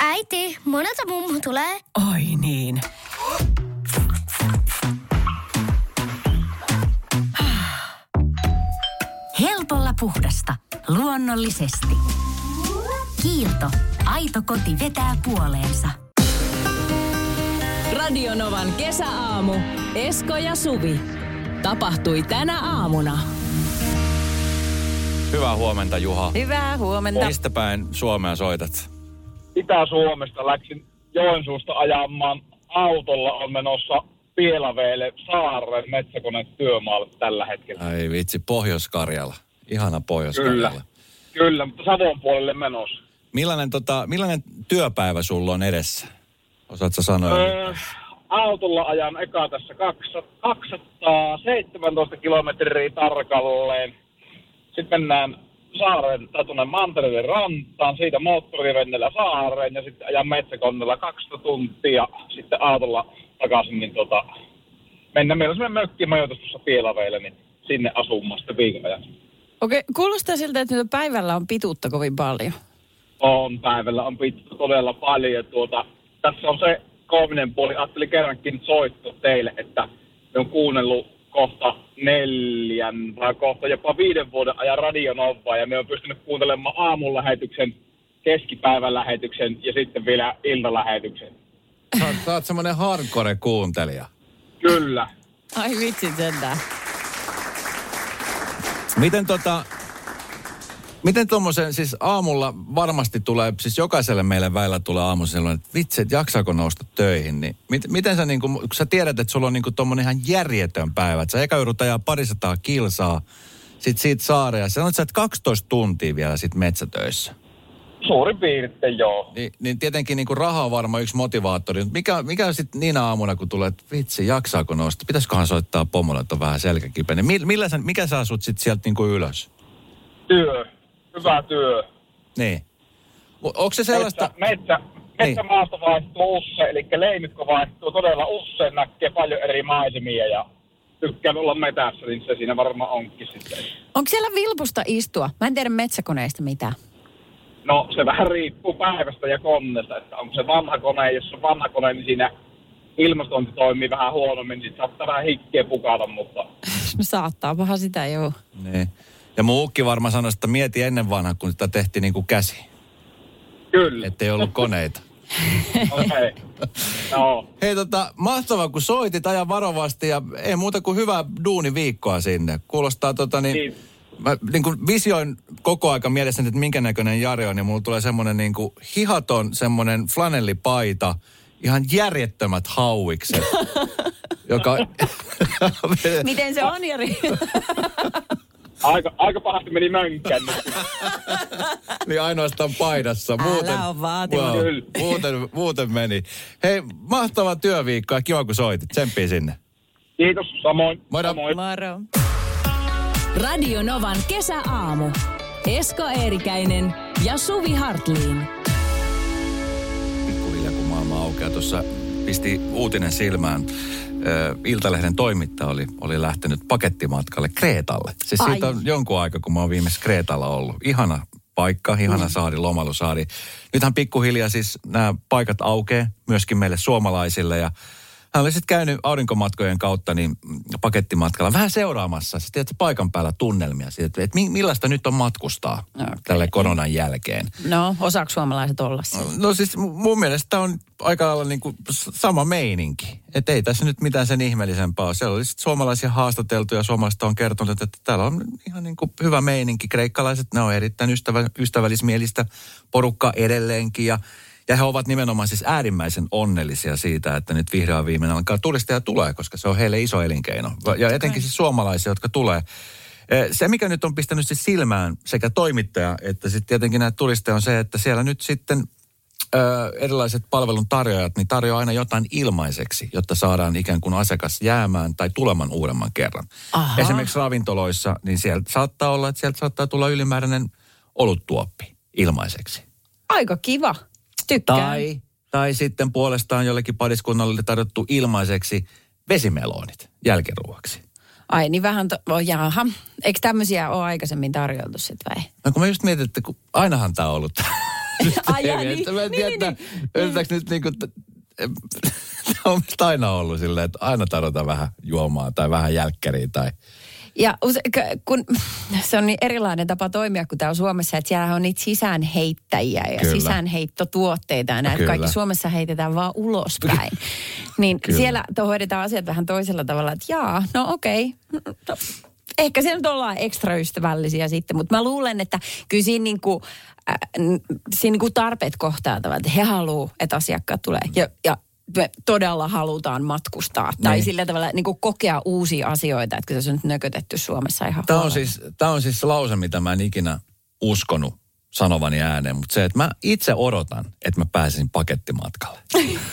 Äiti, monelta mummu tulee? Oi niin. Helpolla puhdasta. Luonnollisesti. Kiilto. Aito koti vetää puoleensa. Radionovan kesäaamu. Esko ja Suvi. Tapahtui tänä aamuna. Hyvää huomenta, Juha. Hyvää huomenta. Mistä päin Suomea soitat? Itä-Suomesta läksin Joensuusta ajamaan autolla on menossa Pielaveelle saaren metsäkone työmaalle tällä hetkellä. Ai vitsi, Pohjois-Karjala. Ihana Pohjois-Karjala. Kyllä. Kyllä, mutta Savon puolelle menossa. Millainen, tota, millainen työpäivä sulla on edessä? Osaatko sanoa? Öö, autolla ajan eka tässä 217 kilometriä tarkalleen. Sitten mennään saaren, tai tuonne Mantereiden rantaan, siitä moottorivennellä saareen ja sitten ajan metsäkonnella 12 tuntia sitten autolla takaisin, niin tota, mennään. Meillä on semmoinen mökkimajoitus tuossa Pielaveille, niin sinne asumaan sitten viikon ajan. Okei, kuulostaa siltä, että nyt päivällä on pituutta kovin paljon. On päivällä, on pitkä todella paljon. Tuota, tässä on se koominen puoli. Ajattelin kerrankin soittaa teille, että on kuunnellut kohta neljän vai kohta jopa viiden vuoden ajan radionovaa ja me on pystynyt kuuntelemaan aamun lähetyksen, keskipäivän lähetyksen ja sitten vielä iltalähetyksen. Sä, oot- sä oot semmonen hardcore-kuuntelija. Kyllä. Ai vitsi sentään. Miten tota... Miten tuommoisen, siis aamulla varmasti tulee, siis jokaiselle meille väillä tulee aamu sellainen, että vitsi, että jaksaako nousta töihin, niin mit, miten sä niinku, kun sä tiedät, että sulla on niinku tommonen ihan järjetön päivä, että sä eka joudut ajaa parisataa kilsaa, sit siitä saarea, sanoit sä, että 12 tuntia vielä sit metsätöissä. Suurin piirtein joo. Niin, niin tietenkin niin raha on varmaan yksi motivaattori. Mutta mikä, mikä on sitten niinä aamuna, kun tulee, että vitsi, jaksaako nousta? Pitäisiköhän soittaa pomolle, että on vähän selkäkipeä. Niin millä, millä sä, mikä saa sut sitten sieltä niin kuin ylös? Työ. Hyvä työ. Niin. Onko se sellaista... Metsä, metsä, Niin. metsämaasto vaihtuu usein, eli leimikko vaihtuu todella usein, näkee paljon eri maisemia ja tykkään olla metässä, niin se siinä varmaan onkin sitten. Onko siellä vilpusta istua? Mä en tiedä metsäkoneista mitään. No se vähän riippuu päivästä ja koneesta, että onko se vanha kone, jos on vanha kone, niin siinä ilmastointi toimii vähän huonommin, niin saattaa vähän hikkeä pukata, mutta No saattaa paha sitä, joo. Niin. Ja muukki varmaan sanoi, että mieti ennen vanha, kun sitä tehtiin niin kuin käsi. kyllä. Ettei ollut koneita. Okei. Okay. No, Hei tota, mahtavaa kun soitit ajan varovasti ja ei muuta kuin hyvää duuniviikkoa sinne. Kuulostaa tota niin, Niin. mä niin kuin visioin koko aika mielessäni, että minkä näköinen Jari on ja mulla tulee semmoinen niin kuin hihaton semmoinen flanellipaita, ihan järjettömät hauikset. joka... Miten se on, Jari? Aika, aika pahasti meni mönkään nyt. niin ainoastaan paidassa. Älä oo vaatimaton. wow, muuten, muuten meni. Hei, mahtava työviikko ja kiva kun soitit. Tsemppii sinne. Kiitos, samoin. Moida. samoin. Moro. Radio Novan kesäaamu. Esko Eerikäinen ja Suvi Hartliin. pikkuhiljaa, kun maailma aukeaa. Tuossa pisti uutinen silmään. Iltalehden toimittaja oli, oli lähtenyt pakettimatkalle Kreetalle. Siis Ai. siitä on jonkun aika, kun mä oon viimeksi Kreetalla ollut. Ihana paikka, ihana saari, lomailusaari. Nythän pikkuhiljaa siis nämä paikat aukeaa myöskin meille suomalaisille ja hän oli sitten käynyt aurinkomatkojen kautta niin pakettimatkalla vähän seuraamassa siis tiedätkö, paikan päällä tunnelmia siitä, että, että mi- millaista nyt on matkustaa okay. tälle koronan jälkeen. No, osaako suomalaiset olla? No siis mu- mun mielestä on aika lailla niin kuin sama meininki. Että ei tässä nyt mitään sen ihmeellisempää ole. Siellä oli sit suomalaisia haastateltuja, suomalaiset on kertonut, että täällä on ihan niin kuin hyvä meininki. Kreikkalaiset, ne on erittäin ystävä, ystävällismielistä porukkaa edelleenkin ja ja he ovat nimenomaan siis äärimmäisen onnellisia siitä, että nyt vihdoin viimein alkaa turisteja tulee, koska se on heille iso elinkeino. Ja etenkin siis suomalaisia, jotka tulee. Eh, Se, mikä nyt on pistänyt siis silmään sekä toimittaja että sitten tietenkin näitä turisteja on se, että siellä nyt sitten ö, erilaiset palveluntarjoajat niin tarjoaa aina jotain ilmaiseksi, jotta saadaan ikään kuin asiakas jäämään tai tulemaan uudemman kerran. Aha. Esimerkiksi ravintoloissa, niin sieltä saattaa olla, että sieltä saattaa tulla ylimääräinen oluttuoppi ilmaiseksi. Aika kiva. Tykkään. Tai, tai sitten puolestaan jollekin pariskunnalle tarjottu ilmaiseksi vesimelonit jälkiruoksi. Ai niin vähän, to, oh, jaha. Eikö tämmöisiä ole aikaisemmin tarjoltu sitten vai? No kun mä just mietin, että kun ainahan tää on ollut Ai jaa, niin, että mä en niin, tiedä, niin, että yritetäänkö nyt niinku, t- Tämä on aina ollut silleen, että aina tarvitaan vähän juomaa tai vähän jälkkäriä tai... Ja kun se on niin erilainen tapa toimia kuin täällä Suomessa, että siellä on niitä sisäänheittäjiä ja Kyllä. Sisäänheittotuotteita ja näitä kaikki Suomessa heitetään vaan ulospäin. niin Kyllä. siellä hoidetaan asiat vähän toisella tavalla, että jaa, no okei. No, ehkä siellä nyt ollaan ekstra ystävällisiä sitten, mutta mä luulen, että kyllä siinä, niinku, äh, siinä niinku tarpeet kohtaa että he haluaa, että asiakkaat tulee. Ja, ja todella halutaan matkustaa tai Niin. sillä tavalla niin kuin kokea uusia asioita, että se on nyt nökötetty Suomessa ihan Tämä on, huolella. siis, tämä on siis se lause, mitä mä en ikinä uskonut sanovani ääneen, mutta se, että mä itse odotan, että mä pääsisin pakettimatkalle.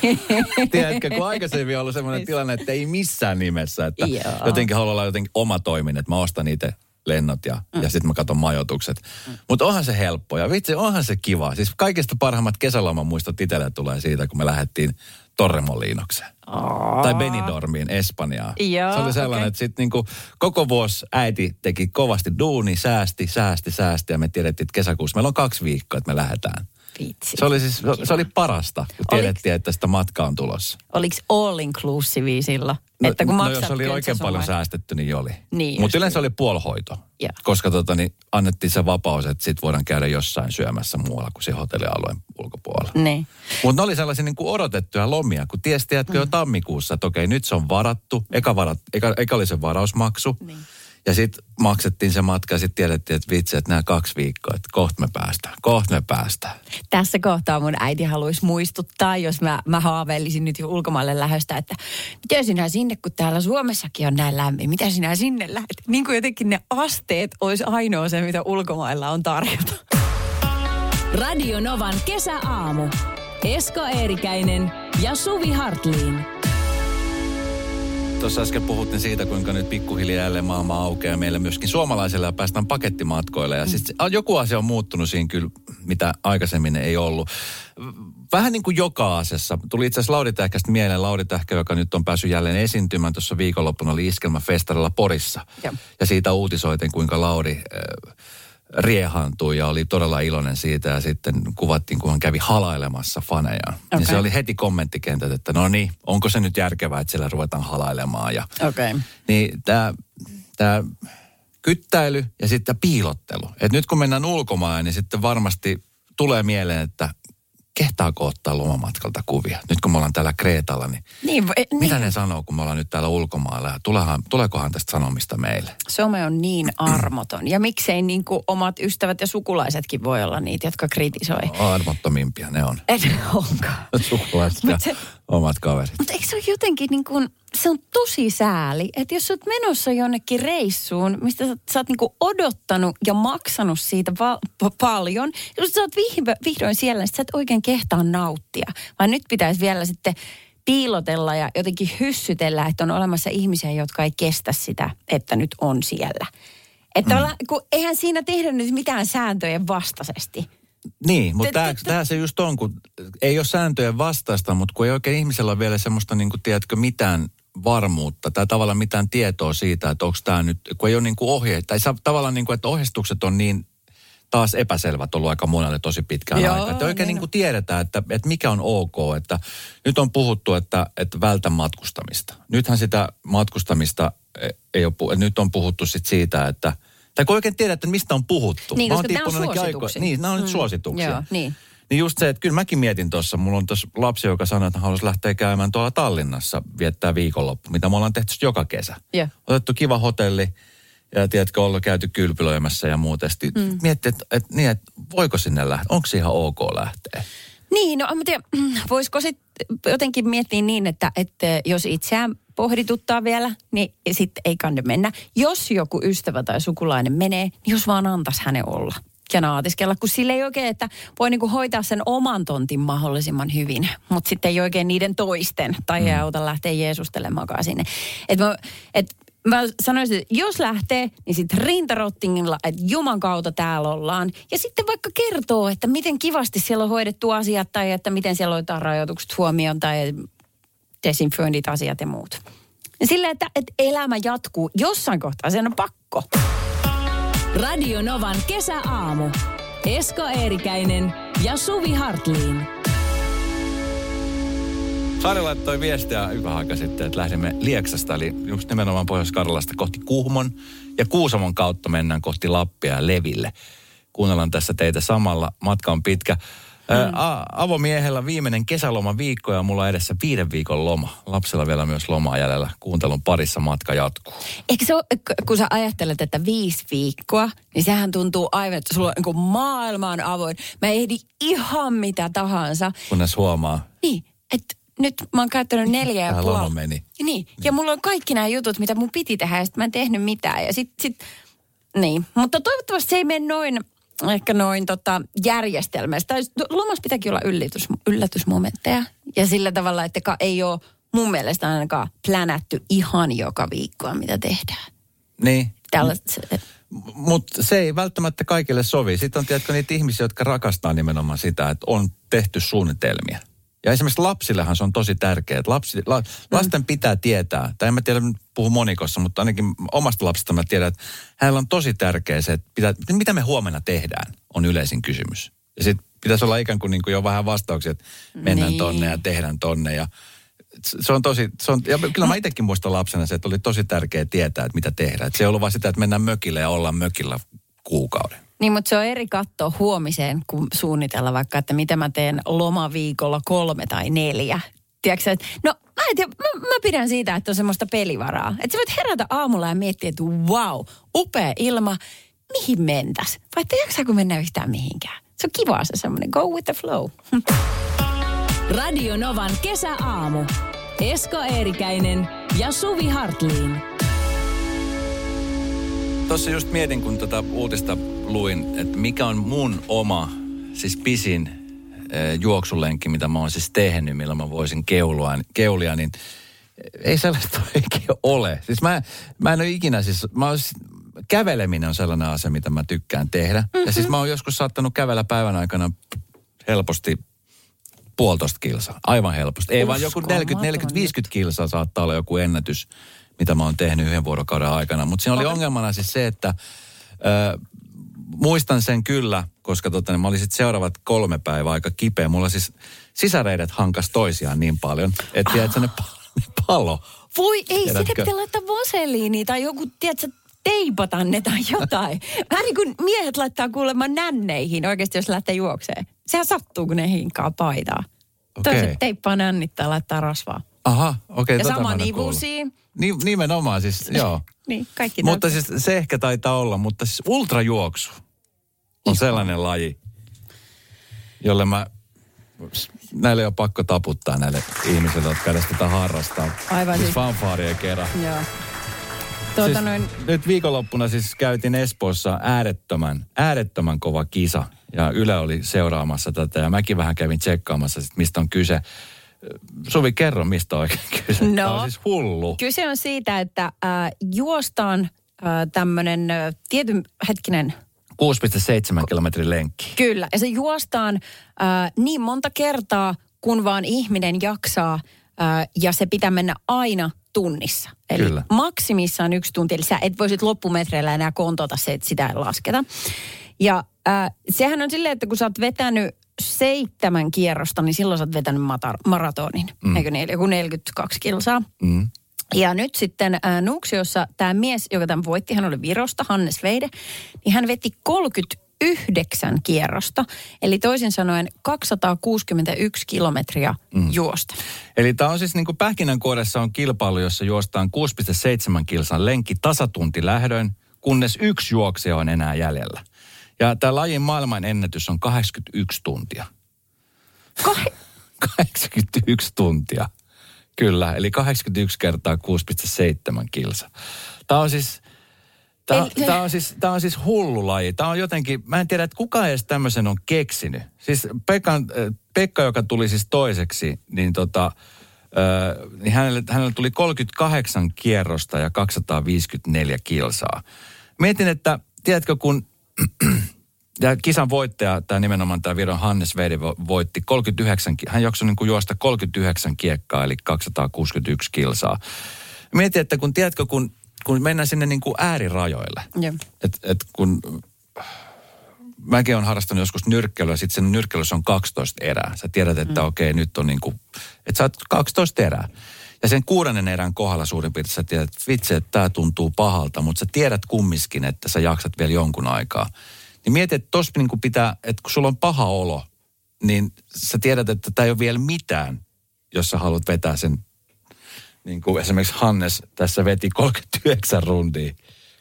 Tiedätkö, kun aikaisemmin on ollut sellainen tilanne, että ei missään nimessä, että Joo. jotenkin haluaa olla jotenkin oma toimin, että mä ostan itse lennot ja, mm. ja sitten mä katson majoitukset. Mm. Mutta onhan se helppo ja vitsi, onhan se kiva. Siis kaikista parhaimmat kesäloman muistot itselle tulee siitä, kun me lähdettiin Torremoliinokseen. Tai Benidormiin, Espanjaan. Joo, se oli sellainen, okei. että sitten niinku koko vuosi äiti teki kovasti duuni, säästi, säästi, säästi ja me tiedettiin, että kesäkuussa meillä on kaksi viikkoa, että me lähdetään. Vitsi. Se oli siis, se, se oli parasta, kun Oliks- tiedettiin, että sitä matkaa on tulossa. Oliko all inclusive silloin? että kun no jos oli oikein paljon säästetty, niin oli. Niin Mutta yleensä oli puolhoito. Joo. Koska tota, niin annettiin se vapaus, että sit voidaan käydä jossain syömässä muualla kuin se hotellialueen ulkopuolella. Niin. Mutta ne oli sellaisia niin kuin odotettuja lomia, kun tiesi, tiedätkö, jo tammikuussa, että okei, nyt se on varattu. Eka, varat, eka, eka oli se varausmaksu. Niin. Ja sitten maksettiin se matka ja sitten tiedettiin, että vitsi, että nämä kaksi viikkoa, että kohta me päästään, kohta me päästään. Tässä kohtaa mun äiti haluaisi muistuttaa, jos mä, mä haaveilisin nyt jo ulkomaille lähöstä, että miten sinä sinne, kun täällä Suomessakin on näin lämmin, mitä sinä sinne lähdet? Niin kuin jotenkin ne asteet olisi ainoa se, mitä ulkomailla on tarjota. Radio Novan kesäaamu. Esko Eerikäinen ja Suvi Hartliin. Tuossa äsken puhuttiin siitä, kuinka nyt pikkuhiljaa jälleen maailma aukeaa meille myöskin suomalaisille ja päästään pakettimatkoille. Ja siis joku asia on muuttunut siinä kyllä, mitä aikaisemmin ei ollut. Vähän niin kuin joka asiassa. Tuli itse asiassa Lauri Tähkästä mieleen. Lauri Tähkä, joka nyt on päässyt jälleen esiintymään tuossa viikonloppuna, oli Iskelmäfestarilla Porissa. Joo. Ja siitä uutisoitin, kuinka Lauri äh, riehaantui ja oli todella iloinen siitä. Ja sitten kuvattiin, kun hän kävi halailemassa faneja. Okay. Niin se oli heti kommenttikentät, että no niin, onko se nyt järkevää, että siellä ruvetaan halailemaan. Ja. Okay. niin tämä tää kyttäily ja sitten piilottelu. Et nyt kun mennään ulkomaan, niin sitten varmasti tulee mieleen, että kehtaako ottaa lomamatkalta kuvia. Nyt kun me ollaan täällä Kreetalla, niin Niin, vo- niin. mitä ne sanoo, kun me ollaan nyt täällä ulkomailla? Ja tulehan, tuleekohan tästä sanomista meille? Some on niin armoton. Ja miksei niin kuin omat ystävät ja sukulaisetkin voi olla niitä, jotka kritisoi. Armottomimpia ne on. Et onkaan. Sukulaiset ja omat kaverit. Mutta eikö se ole jotenkin niin kuin, se on tosi sääli, että jos sä oot menossa jonnekin reissuun, mistä sä, sä oot niin kuin odottanut ja maksanut siitä val- pa- paljon, jos sä oot vihdo, vihdoin siellä, niin sä et oikein kehtaa nauttia. Vaan nyt pitäisi vielä sitten piilotella ja jotenkin hyssytellä, että on olemassa ihmisiä, jotka ei kestä sitä, että nyt on siellä. Että mm. kun eihän siinä tehdä nyt mitään sääntöjen vastaisesti. Niin, mutta tämä se just on, kun ei ole sääntöjen vastaista, mutta kun ei oikein ihmisellä ole vielä semmoista, niin kuin, tiedätkö, mitään varmuutta tai tavallaan mitään tietoa siitä, että onko tämä nyt, kun ei ole niin kuin ohje, tai tavallaan niin kuin, että ohjeistukset on niin taas epäselvät ollut aika monelle tosi pitkään Joo, aikaa. Että oikein niin niin kuin tiedetään, että, että mikä on ok. Että nyt on puhuttu, että, että vältä matkustamista. Nythän sitä matkustamista e- ei ole, nyt on puhuttu sit siitä, että tai kun oikein tiedät, että mistä on puhuttu. Niin, koska nämä on suosituksia. Niin, nämä on nyt Mm, suosituksia. joo, niin. Niin just se, että kyllä mäkin mietin tuossa, mulla on tuossa lapsi, joka sanoi, että haluaisi lähteä käymään tuolla Tallinnassa, viettää viikonloppu, mitä me ollaan tehty joka kesä. Joo. Otettu kiva hotelli ja tiedätkö, ollaan käyty kylpylöimässä ja muuta. Sitten mm. miettii, että, että, niin, että voiko sinne lähteä, onko se ihan ok lähteä? Niin, no mä tiedän, voisiko sitten jotenkin miettiä niin, että, että jos itseään pohdituttaa vielä, niin sitten ei kanne mennä. Jos joku ystävä tai sukulainen menee, niin jos vaan antaisi hänen olla ja naatiskella, kun sille ei oikein, että voi niinku hoitaa sen oman tontin mahdollisimman hyvin, mutta sitten ei oikein niiden toisten, tai ei auta lähteä jeesustelemaankaan sinne. Et mä, et mä sanoisin, että jos lähtee, niin sitten rintarottingilla, että Juman kautta täällä ollaan. Ja sitten vaikka kertoo, että miten kivasti siellä on hoidettu asiat, tai että miten siellä otetaan rajoitukset huomioon, tai desinfioinnit asiat ja muut. Silleen, että, että elämä jatkuu. Jossain kohtaa sen on pakko. Radio Novan kesäaamu. Esko Eerikäinen ja Suvi Hartliin. Sari laittoi viestiä hyvä aika sitten, että lähdemme Lieksasta, eli just nimenomaan Pohjois-Karjalasta kohti Kuhmon. Ja Kuusamon kautta mennään kohti Lappia ja Leville. Kuunnellaan tässä teitä samalla. Matka on pitkä. Mm. A- avomiehellä viimeinen kesäloma viikko ja mulla edessä viiden viikon loma. Lapsella vielä myös lomaa jäljellä. Kuuntelun parissa matka jatkuu. Eikö se ole, kun sä ajattelet, että viisi viikkoa, niin sehän tuntuu aivan, että sulla on niin maailma on avoin. Mä ehdin ihan mitä tahansa. Kunnes huomaa, Niin, että nyt mä oon käyttänyt neljä ja puoli. loma meni. Niin, ja mulla on kaikki nämä jutut, mitä mun piti tehdä, ja sit mä en tehnyt mitään. Ja sit, sit, niin. Mutta toivottavasti se ei mene noin, ehkä noin tota, järjestelmästä. Tai lomassa pitääkin olla yllätys, yllätysmomentteja. Ja sillä tavalla, että ei ole mun mielestä ainakaan plänätty ihan joka viikkoa, mitä tehdään. niin, Tällaiset, Mutta se ei välttämättä kaikille sovi. Sitten on tiedätkö niitä ihmisiä, jotka rakastaa nimenomaan sitä, että on tehty suunnitelmia. Ja esimerkiksi lapsillehan se on tosi tärkeää. Lapsi, la, lasten pitää tietää, tai en mä tiedä, puhu monikossa, mutta ainakin omasta lapsesta mä tiedän, että hänellä on tosi tärkeää se, että pitää, mitä me huomenna tehdään, on yleisin kysymys. Ja sitten pitäisi olla ikään kuin, niin kuin jo vähän vastauksia, että mennään Niin. tonne ja tehdään tonne. Ja se on tosi, se on, ja kyllä mä itsekin muistan lapsena se, että oli tosi tärkeää tietää, että mitä tehdään. Että se ei ollut vaan sitä, että mennään mökille ja ollaan mökillä kuukauden. Niin, mutta se on eri katto huomiseen, kun suunnitella vaikka, että mitä mä teen lomaviikolla kolme tai neljä. Tiedätkö että no mä, en tiedä, mä, mä pidän siitä, että on semmoista pelivaraa. Että sä voit herätä aamulla ja miettiä, että wow, upea ilma, mihin mentäs? Vai tiedätkö kun mennä yhtään mihinkään? Se on kiva se semmoinen go with the flow. Radio Novan kesäaamu. Esko Eerikäinen ja Suvi Hartliin. Tuossa just mietin, kun tätä uutista luin, että mikä on mun oma, siis pisin eh, juoksulenkki, mitä mä oon siis tehnyt, millä mä voisin keulua, keulia, niin ei sellaista oikein ole. Siis mä, mä en ole ikinä siis, mä oon, siis- käveleminen on sellainen asia, mitä mä tykkään tehdä. Mm-hmm. Ja siis mä oon joskus saattanut kävellä päivän aikana helposti puolitoista kilsaa. Aivan helposti. Ei vaan joku 40, 40, 50 kilsaa saattaa olla joku ennätys, mitä mä oon tehnyt yhden vuorokauden aikana. Mutta siinä oli ongelmana siis se, että ö, muistan sen kyllä, koska tota, niin mä olin sit seuraavat kolme päivää aika kipeä. Mulla siis sisäreidet hankas toisiaan niin paljon, että tiedätkö, ne pa- ne palo. Voi ei, Tiedätkö? sitä pitää laittaa vaseliini tai joku, tiedätkö, teipata ne tai jotain. Vähän niin kuin miehet laittaa kuulemma nänneihin oikeasti, jos lähtee juokseen. Sehän sattuu, kun ne hinkkaa paitaa. Okei. Toiset teippaa nännittää laittaa rasvaa. Aha, okei. Ja tota sama mä en oo kuullut. nivusiin. Ni, nimenomaan siis, joo. Niin, kaikki Mutta siis se ehkä taitaa olla, mutta siis ultrajuoksu on sellainen laji, jolle mä, näille on pakko taputtaa näille ihmisille, jotka edes tätä harrastaa. Aivan siis siis- fanfaarien kerran. Joo. Tuota siis, noin, Nyt viikonloppuna siis käytiin Espoossa äärettömän, äärettömän kova kisa. Ja Yle oli seuraamassa tätä ja mäkin vähän kävin tsekkaamassa, sit, mistä on kyse. Suvi, kerro, mistä oikein kyse. No. Tämä on siis hullu. kyse on siitä, että äh, juostaan äh, tämmöinen äh, tietyn hetkinen 6,7 kilometrin lenkki. Kyllä, ja se juostaan äh, niin monta kertaa, kun vaan ihminen jaksaa, äh, ja se pitää mennä aina tunnissa. Eli Kyllä. maksimissaan yksi tunti, eli sä et voisit loppumetreillä enää kontota se, että sitä ei lasketa. Ja äh, sehän on silleen, että kun sä oot vetänyt seitsemän kierrosta, niin silloin sä oot vetänyt matar- maratonin, mm. eikö niin? Joku 42 kilsaa. Mm. Ja nyt sitten äh, Nuuksiossa tämä mies, joka tämän voitti, hän oli Virosta, Hannes Veide, niin hän veti 39 kierrosta. Eli toisin sanoen 261 kilometriä mm. juosta. Eli tämä on siis niin kuin pähkinänkuoressa on kilpailu, jossa juostaan 6,7 kilsan lenkki tasatunti lähdön, kunnes yksi juoksija on enää jäljellä. Ja tämä lajin maailman ennätys on 81 tuntia. Kah- 81 tuntia. Kyllä, eli 81 kertaa 6,7 kilsa. Tämä on siis... Tämä, Eli- tämä, on siis, tämä on siis hullu laji. Tämä on jotenkin, mä en tiedä, että kuka edes tämmöisen on keksinyt. Siis Pekan, äh, Pekka, joka tuli siis toiseksi, niin tota, äh, niin hänelle, hänelle tuli 38 kierrosta ja 254 kilsaa. Mietin, että tiedätkö, kun ja kisan voittaja, tämä nimenomaan tämä Viron Hannes Veidi vo- voitti 39, ki- hän jaksoi niin kuin juosta 39 kiekkaa, eli 261 kilsaa. Mietin, että kun tiedätkö, kun, kun mennään sinne niin kuin äärirajoille. Joo. Et, kun mäkin olen harrastanut joskus nyrkkeilyä, sitten sen nyrkkeilyssä on 12 erää. Sä tiedät, että mm. okei, nyt on niin kuin, että sä oot 12 erää. Ja sen kuudennen erän kohdalla suurin piirtein sä tiedät, että vitsi, että tämä tuntuu pahalta, mutta sä tiedät kummiskin, että sä jaksat vielä jonkun aikaa. Niin mieti, että tossa niin kuin pitää, että kun sulla on paha olo, niin sä tiedät, että tämä ei ole vielä mitään, jos sä haluat vetää sen, niin kuin esimerkiksi Hannes tässä veti 39 rundia,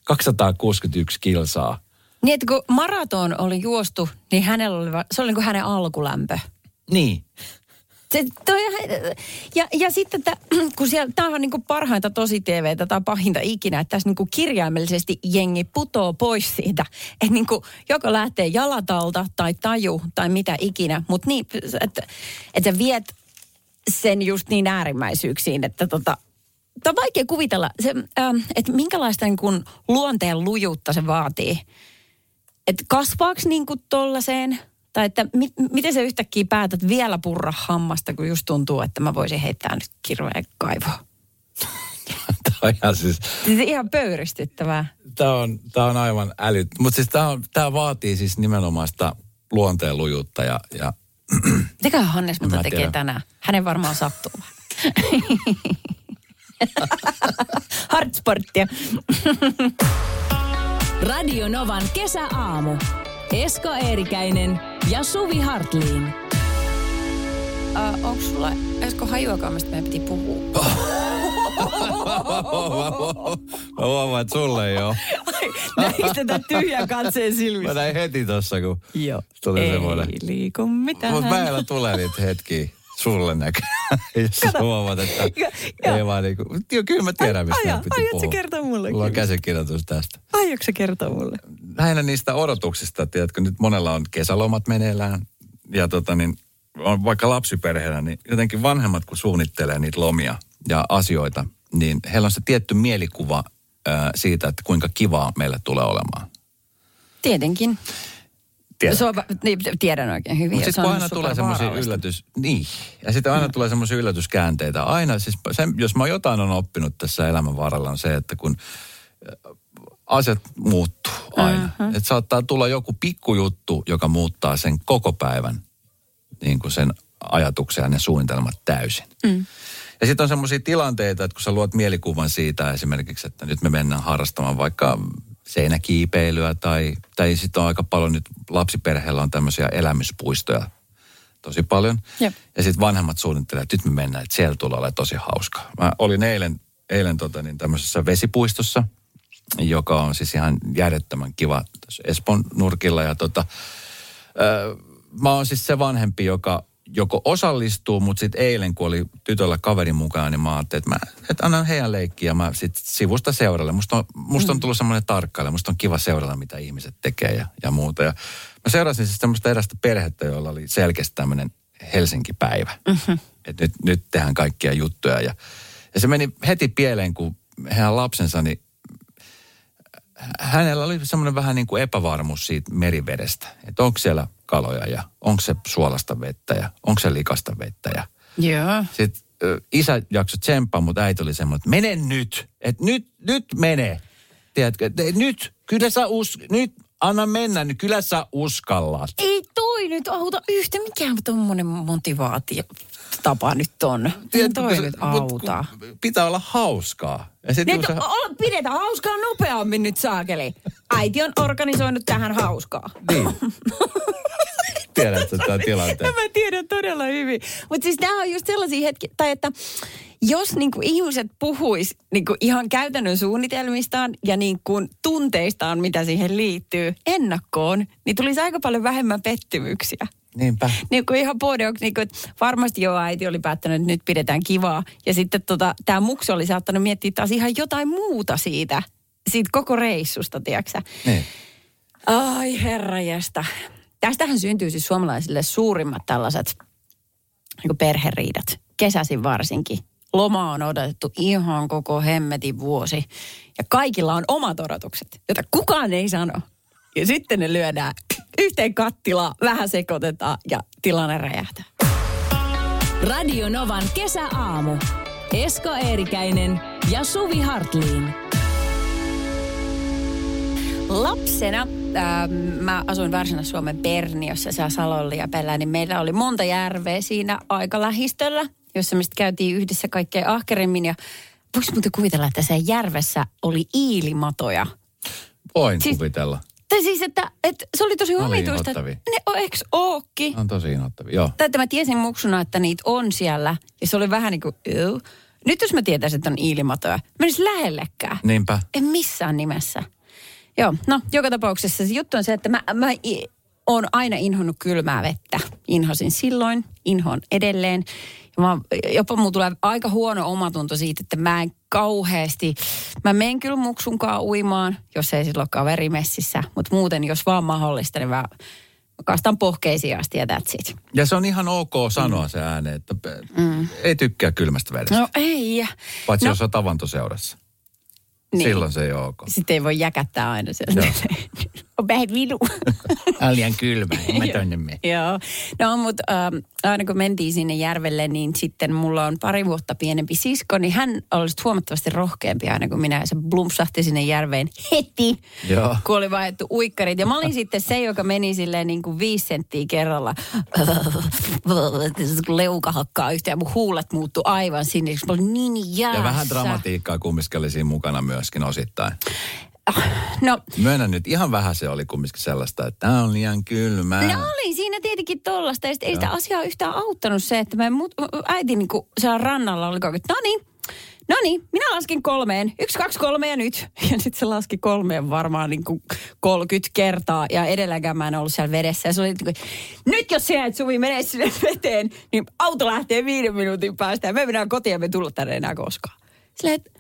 261 kilsaa. Niin, että kun maraton oli juostu, niin hänellä oli, se oli niin kuin hänen alkulämpö. Niin. Se, toi, ja, ja sitten, että, kun siellä, tämä on niin kuin parhainta tosi TVtä tai pahinta ikinä, että tässä niin kuin kirjaimellisesti jengi putoo pois siitä, että niin kuin joko lähtee jalatalta tai taju tai mitä ikinä, mutta niin, että, että sä viet sen just niin äärimmäisyyksiin, että tota, Tämä on vaikea kuvitella, se, ähm, että minkälaista niin kuin luonteen lujuutta se vaatii. Että kasvaako niin kuin tollaiseen, tai että mi- miten sä yhtäkkiä päätät vielä purra hammasta, kun just tuntuu, että mä voisin heittää nyt kirveen kaivoon. Tämä on ihan siis, Siis ihan pöyristyttävää. tämä on, tämä on aivan älyt. Mutta siis tämä, on, tämä vaatii siis nimenomaan sitä luonteen lujuutta ja, ja Mitäköhän Hannes mutta Mä tekee tiedän. tänään? Hänen varmaan sattuu vähän. Hardsporttia. Radio Novan kesäaamu. Esko Eerikäinen ja Suvi Hartliin. Uh, onko sulla, Esko, hajuakaan, mistä meidän piti puhua? mä huomaan, että sulle ei ole. Näistä tätä tyhjän katseen Mä silmissä. näin heti tossa, kun Joo. tuli Ei semmoinen. liiku mitään. Mutta meillä tulee niitä hetkiä sulle näkyy. Jos huomaat, että ei vaan niinku, joo, kyllä mä tiedän, mistä Aja, piti aiotko puhua. sä kertoa mulle Mulla on käsikirjoitus tästä. Aiotko sä kertoa mulle? Lähinnä niistä odotuksista, tiedätkö, nyt monella on kesälomat meneillään ja tota niin, on vaikka lapsiperheellä, niin jotenkin vanhemmat kun suunnittelee niitä lomia ja asioita, niin heillä on se tietty mielikuva ää, siitä, että kuinka kivaa meille tulee olemaan. Tietenkin. Tiedät? Se on, niin, tiedän oikein hyvin. Mutta sitten aina tulee semmoisia yllätys... Niin. Ja sitten aina tulee semmoisia yllätyskäänteitä. Aina, siis se, jos mä jotain on oppinut tässä elämän varrella, on se, että kun äh, asiat muuttuu aina. Uh-huh. Että saattaa tulla joku pikkujuttu, joka muuttaa sen koko päivän niin kuin sen ajatuksia ja suunnitelmat täysin. Mm. Ja sitten on semmoisia tilanteita, että kun sä luot mielikuvan siitä esimerkiksi, että nyt me mennään harrastamaan vaikka seinäkiipeilyä tai, tai sitten on aika paljon nyt lapsiperheellä on tämmöisiä elämyspuistoja tosi paljon. Jep. Ja sitten vanhemmat suunnittelevat, että nyt me mennään, että siellä tulee olemaan tosi hauskaa. Mä olin eilen, eilen tota niin, tämmöisessä vesipuistossa, joka on siis ihan järjettömän kiva tässä Espoon nurkilla. Ja tota, ö, mä oon siis se vanhempi, joka joko osallistuu, mutta sitten eilen, kun oli tytöllä kaverin mukaan, niin mä ajattelin, että, mä, että annan heidän leikkiä ja mä sitten sivusta seuralle. Musta on, musta on tullut semmoinen tarkkailija, musta on kiva seurata, mitä ihmiset tekee ja, ja muuta. Ja mä seurasin siis semmoista erästä perhettä, jolla oli selkeästi tämmöinen Helsinki-päivä. Mm-hmm. Että nyt, nyt tehdään kaikkia juttuja. Ja, ja se meni heti pieleen, kun heidän lapsensa, niin hänellä oli semmoinen vähän niin kuin epävarmuus siitä merivedestä. Että onko siellä kaloja ja onko se suolasta vettä ja onko se likasta vettä. Ja Joo. sitten isä jakso tsemppaa, mutta äiti oli semmoinen, että mene nyt. Että nyt, nyt mene. Tiedätkö, että nyt, kyllä sä us, nyt anna mennä, niin kyllä sä uskallat. Ei toi nyt auta yhtä mikään tommonen motivaatio tapa nyt on. Tiedätkö, toi nyt auta. Pitää olla hauskaa. Ja sit Nyt sä- olla, pidetään hauskaa nopeammin nyt saakeli. Äiti on organisoinut tähän hauskaa. Niin. Tiedätkö tämän tilanteen? Mä tiedän todella hyvin. Mutta siis nämä on just sellaisia hetkiä, tai että jos niinku ihmiset puhuis niinku ihan käytännön suunnitelmistaan ja niinku tunteistaan, mitä siihen liittyy ennakkoon, niin tulisi aika paljon vähemmän pettymyksiä. Niinpä. Niin kuin ihan bodeoksi, niin kuin, että varmasti jo äiti oli päättänyt, että nyt pidetään kivaa. Ja sitten tota, tämä muksu oli saattanut miettiä taas ihan jotain muuta siitä, siitä koko reissusta, tiedätkö Niin. Ai herrajesta. Tästähän syntyy siis suomalaisille suurimmat tällaiset niin perheriidat, kesäsin varsinkin. Loma on odotettu ihan koko hemmetin vuosi. Ja kaikilla on omat odotukset, joita kukaan ei sano. Ja sitten ne lyödään yhteen kattilaan, vähän sekoitetaan ja tilanne räjähtää. Radio Novan kesäaamu. Esko Eerikäinen ja Suvi Hartliin. Lapsena ähm, mä asuin Varsinais-Suomen Perniossa, siellä Salonliapellä, niin meillä oli monta järveä siinä aika lähistöllä, jossa sitten käytiin yhdessä kaikkein ahkerimmin. Ja voisi muuten kuvitella, että se järvessä oli iilimatoja. Voin Siis- kuvitella. Tai siis, että, että se oli tosi omituista. että. Ne on, eikö ookki? On tosi inhottavia. Joo. Tai että mä tiesin muksuna, että niitä on siellä. Ja se oli vähän niin kuin, "Ew." nyt jos mä tietäisin, että on iilimatoja, edes lähellekään. Niinpä. En missään nimessä. Joo, no joka tapauksessa se juttu on se, että mä, mä oon aina inhonnut kylmää vettä. Inhosin silloin, inhoon edelleen. Ja mä, jopa mulla tulee aika huono omatunto siitä, että mä en kauheasti, mä menen kyllä muksunkaan uimaan, jos ei silloin kaveri messissä. Mutta muuten, jos vaan mahdollista, niin mä, mä kastan pohkeisiin asti ja that's it. Ja se on ihan ok sanoa se ääneen, että mm. ei tykkää kylmästä vedestä. No ei. Paitsi no, jos on tavantoseurassa. Niin. Silloin se ei ole ok. Sitten ei voi jäkättää aina sieltä. on vähän vilu. Liian kylmä, mä tonne mene. Joo. No mutta ähm, aina kun mentiin sinne järvelle, niin sitten mulla on pari vuotta pienempi sisko, niin hän olisi huomattavasti rohkeampi aina kuin minä. Se plumpsahti sinne järveen heti, Joo. kun oli vaihdettu uikkarit. Ja mä olin sitten se, joka meni silleen niin kuin viisi senttiä kerralla. leuka hakkaa yhtä ja mun huulet muuttu aivan sinne. Mä olin niin jäässä. Ja vähän dramatiikkaa kumminkin oli siinä mukana myöskin osittain. No, Myönnän nyt, ihan vähän se oli kumminkin sellaista, että tämä on liian kylmää. No oli siinä tietenkin tollasta. Ja ei sitä asiaa yhtään auttanut se, että mä mut, äiti niinku siellä rannalla oli ajan, no niin, no niin, minä laskin kolmeen. Yksi, kaksi, kolme ja nyt. Ja sitten se laski kolmeen varmaan niin kuin 30 kertaa. Ja edelläkään mä en ollut siellä vedessä. Ja se oli niin kuin, nyt jos sinä et Suvi mene sinne veteen, niin auto lähtee viiden minuutin päästä. Ja me mennään kotiin ja me tulla tänne enää koskaan. Silleen, että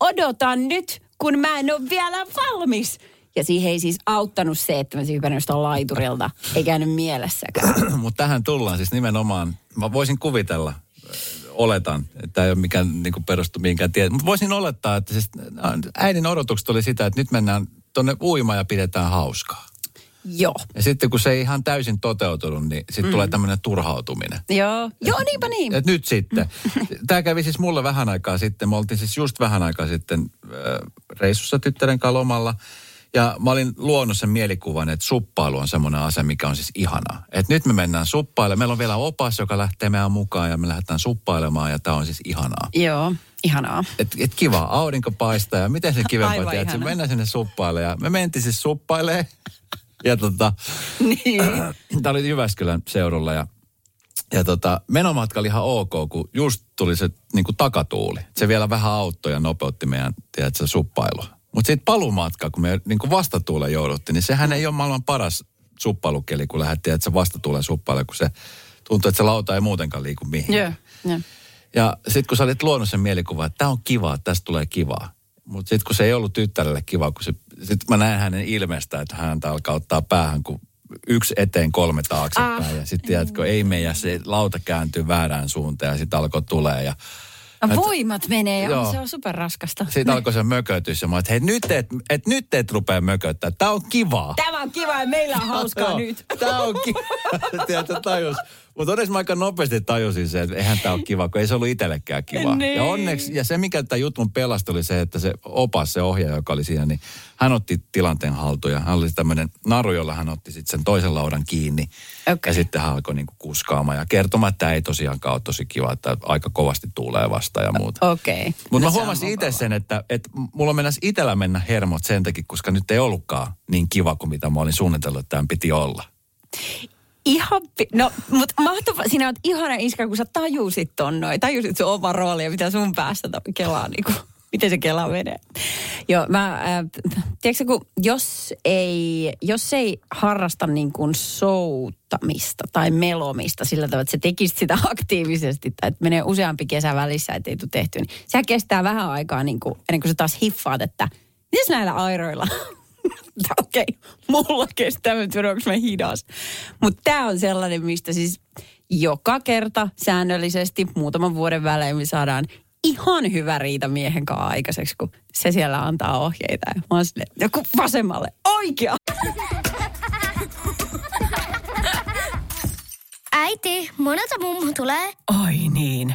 odotan nyt, kun mä en ole vielä valmis. Ja siihen ei siis auttanut se, että mä olisin jostain laiturilta. Ei käynyt mielessäkään. Mutta tähän tullaan siis nimenomaan, mä voisin kuvitella, äh, oletan, että ei ole mikään niin kuin perustu mihinkään tie. Mutta voisin olettaa, että siis äh, äidin odotukset oli sitä, että nyt mennään tuonne uimaan ja pidetään hauskaa. Joo. Ja sitten kun se ei ihan täysin toteutunut, niin sitten mm. tulee tämmöinen turhautuminen. Joo. Joo, niinpä niin. Et nyt sitten. Tämä kävi siis mulle vähän aikaa sitten. Me oltiin siis just vähän aikaa sitten äh, reissussa tyttären kanssa lomalla. Ja mä olin luonut sen mielikuvan, että suppailu on semmoinen asia, mikä on siis ihanaa. Että nyt me mennään suppailemaan. Meillä on vielä opas, joka lähtee meidän mukaan ja me lähdetään suppailemaan ja tämä on siis ihanaa. Joo, ihanaa. Et, et kiva, aurinko paistaa ja miten se kivempaa, ihana. Mennään sinne suppailemaan ja me mentiin siis suppailemaan. Ja tota, Niin. Tämä oli Jyväskylän seudulla ja, ja tota, menomatka oli ihan ok, kun just tuli se niin kuin takatuuli. Se vielä vähän auttoi ja nopeutti meidän tiedätkö, suppailua. Mutta sitten palumatka, kun me niin kuin vastatuuleen jouduttiin, niin sehän ei ole maailman paras suppailukeli, kun lähdettiin, että se vastatuuleen suppailee, kun se tuntuu, että se lauta ei muutenkaan liiku mihin. Joo. Joo. Ja sitten kun sä olit luonut sen mielikuvan, että tämä on kivaa, tästä tulee kivaa. Mutta sitten kun se ei ollut tyttärelle kiva, kun se, sit mä näen hänen ilmeestä, että hän alkaa ottaa päähän, kun yksi eteen, kolme taaksepäin. Ah. Ja sitten tiedätkö, ei mene ja se lauta kääntyy väärään suuntaan ja sitten alkoi tulee. Ja No, voimat menee Joo. se on superraskasta. sitten alkoi se mökötys ja mä että hei nyt et, et, nyt et rupea mököttää, tää on kivaa. Tämä on kiva ja meillä on hauskaa nyt. Tää on kiva. Tiedätkö, tajus. Mutta onneksi mä aika nopeasti tajusin se, että eihän tää ole kiva, kun ei se ollut itsellekään kiva. Niin. Ja onneksi, ja se mikä tämä jutun pelasti oli se, että se opas, se ohjaaja, joka oli siinä, niin hän otti tilanteen haltuun ja hän oli tämmöinen naru, jolla hän otti sitten sen toisen laudan kiinni. Okei. Ja sitten hän alkoi niinku kuskaamaan ja kertomaan, että tämä ei tosiaankaan ole tosi kiva, että aika kovasti tuulee vastaan ja muuta. Okei. Okay. Mutta mä huomasin itse sen, että, että mulla mennäisi itsellä mennä hermot sen takia, koska nyt ei ollutkaan niin kiva kuin mitä mä olin suunnitellut, että tämän piti olla. Ihan, pi- no, mutta mahtava, sinä oot ihana iskä, kun sä tajusit ton noin, tajusit sun oma rooli ja mitä sun päässä to, kelaa, niin kuin, miten se kela menee. Joo, mä, äh, tiedätkö, kun jos ei, jos ei harrasta niin kuin souttamista tai melomista sillä tavalla, että se tekisi sitä aktiivisesti tai että menee useampi kesä välissä, että ei tule tehtyä, niin sehän kestää vähän aikaa niin kuin, ennen kuin sä taas hiffaat, että mitäs näillä airoilla okei, okay, mulla kestää, mutta onko mä hidas. Mutta tämä on sellainen, mistä siis joka kerta säännöllisesti muutaman vuoden välein me saadaan ihan hyvä riita miehen kanssa aikaiseksi, kun se siellä antaa ohjeita. Ja mä oon silleen, joku vasemmalle, oikea. Äiti, monelta mummu tulee? Oi niin.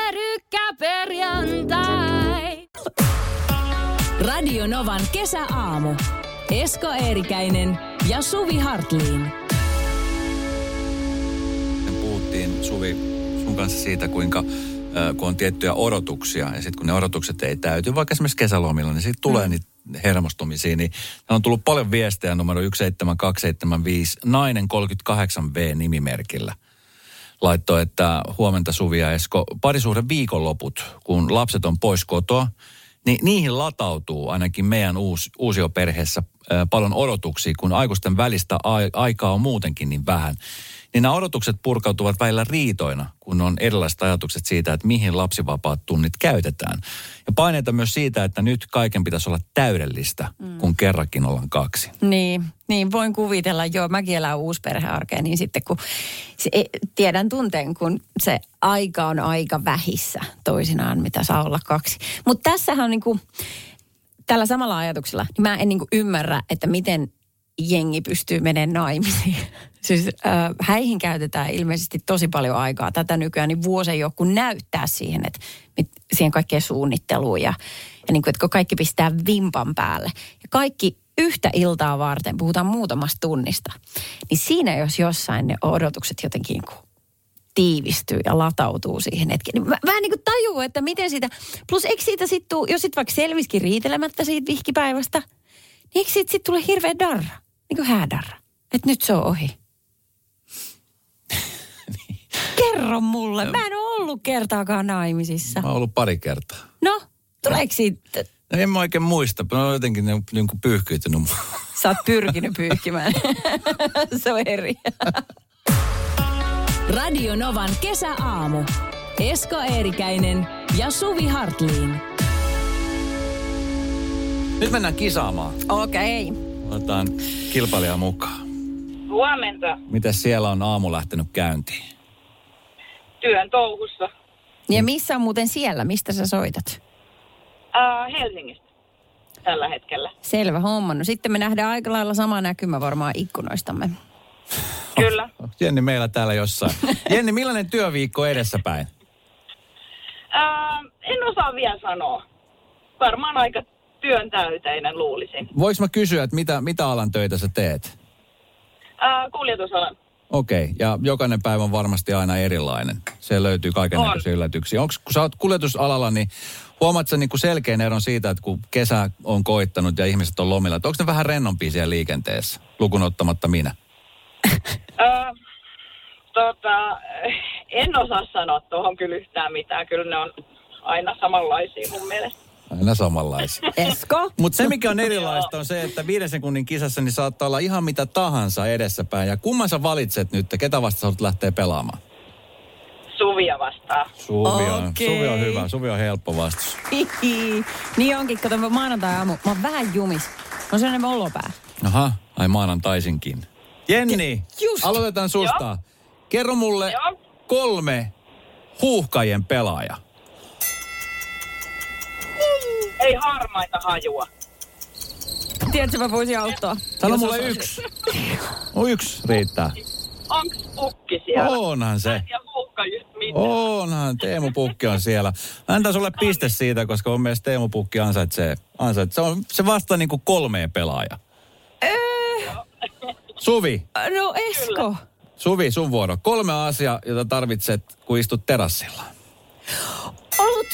Pyörykkäperjantai. Radio Novan kesäaamu. Esko Eerikäinen ja Suvi Hartliin. Puhuttiin Suvi sun kanssa siitä, kuinka kun on tiettyjä odotuksia ja sitten kun ne odotukset ei täyty, vaikka esimerkiksi kesälomilla, niin siitä tulee mm. niitä hermostumisia, niin on tullut paljon viestejä numero 17275, nainen 38V nimimerkillä. Laittoi, että huomenta Suvi ja Esko, parisuhden viikonloput, kun lapset on pois kotoa, niin niihin latautuu ainakin meidän uus, uusioperheessä paljon odotuksia, kun aikuisten välistä ai- aikaa on muutenkin niin vähän. Niin nämä odotukset purkautuvat välillä riitoina, kun on erilaiset ajatukset siitä, että mihin lapsivapaat tunnit käytetään. Ja paineita myös siitä, että nyt kaiken pitäisi olla täydellistä, mm. kun kerrankin ollaan kaksi. Niin, niin voin kuvitella, joo, mäkin elän uusperhearkea, niin sitten kun se, e, tiedän tunteen, kun se aika on aika vähissä toisinaan, mitä saa olla kaksi. Mutta tässähän on niin kuin, tällä samalla ajatuksella, niin mä en niin ymmärrä, että miten jengi pystyy menemään naimisiin. Siis äh, häihin käytetään ilmeisesti tosi paljon aikaa tätä nykyään, niin vuosi ei ole näyttää siihen, että mit, siihen kaikkeen suunnitteluun ja, ja niin kuin, että kaikki pistää vimpan päälle. Ja kaikki yhtä iltaa varten, puhutaan muutamasta tunnista, niin siinä jos jossain ne odotukset jotenkin kuin tiivistyy ja latautuu siihen hetkeen. Niin mä, en niin kuin tajuu, että miten siitä, plus eikö siitä sitten tuu, jos sitten vaikka selviskin riitelemättä siitä vihkipäivästä, niin eikö siitä sitten tule hirveä darra, niin kuin häädarra, että nyt se on ohi. Kerro mulle, mä en ole ollut kertaakaan naimisissa. Mä oon ollut pari kertaa. No, tuleeko siitä, No en mä oikein muista, mä oon jotenkin niin, niin kuin pyyhkiytynyt. sä oot pyrkinyt pyyhkimään. se on eri. Radio Novan kesäaamu. Esko Eerikäinen ja Suvi Hartliin. Nyt mennään kisaamaan. Okei. Okay. Otetaan kilpailijaa mukaan. Huomenta Miten siellä on aamu lähtenyt käyntiin? työn touhussa Ja missä on muuten siellä? Mistä sä soitat? äh, Helsingistä tällä hetkellä. Selvä homma. No sitten me nähdään aika lailla sama näkymä varmaan ikkunoistamme. Kyllä. Jenni meillä täällä jossain. Jenni, millainen työviikko edessäpäin? Äh, en osaa vielä sanoa. Varmaan aika työntäyteinen luulisin. Voinko mä kysyä, että mitä, mitä alan töitä sä teet? Äh, kuljetusalan. Okei, okay. ja jokainen päivä on varmasti aina erilainen. Se löytyy kaiken näköisiä yllätyksiä. Onks, kun sä oot kuljetusalalla, niin huomaat sä niinku selkeän eron siitä, että kun kesä on koittanut ja ihmiset on lomilla, että onko ne vähän rennompia siellä liikenteessä, lukun ottamatta minä? Äh, tota, en osaa sanoa tuohon kyllä yhtään mitään. Kyllä ne on aina samanlaisia mun mielestä. Aina samanlaisia. Esko? Mutta se, mikä on erilaista, on se, että viiden sekunnin kisassa niin saattaa olla ihan mitä tahansa edessäpäin. Ja kumman sä valitset nyt, ketä vasta sä haluat lähteä pelaamaan? Suvia vastaan. Suvi on, Okei. Suvi on hyvä, Suvi on helppo vastus. Hihi. niin onkin, kato mä maanantai-aamu. Mä oon vähän jumis. Mä oon sellainen olopää. Aha, ai maanantaisinkin. Jenni, Just. aloitetaan susta. Kerro mulle Joo. kolme huuhkajien pelaaja. Ei harmaita hajua. Tiedätkö, mä voisin auttaa. Sano mulle osaisin. yksi. No yksi riittää. Onks pukki siellä? Onhan se. Just mitään. Onhan, Teemu Pukki on siellä. Mä Antaa sulle piste siitä, koska mun mielestä Teemu Pukki ansaitsee. ansaitsee. Se, on, se vastaa niinku kolmeen pelaaja. Suvi, No Esko. Suvi, sun vuoro. Kolme asiaa, jota tarvitset, kun istut terassilla. Olut,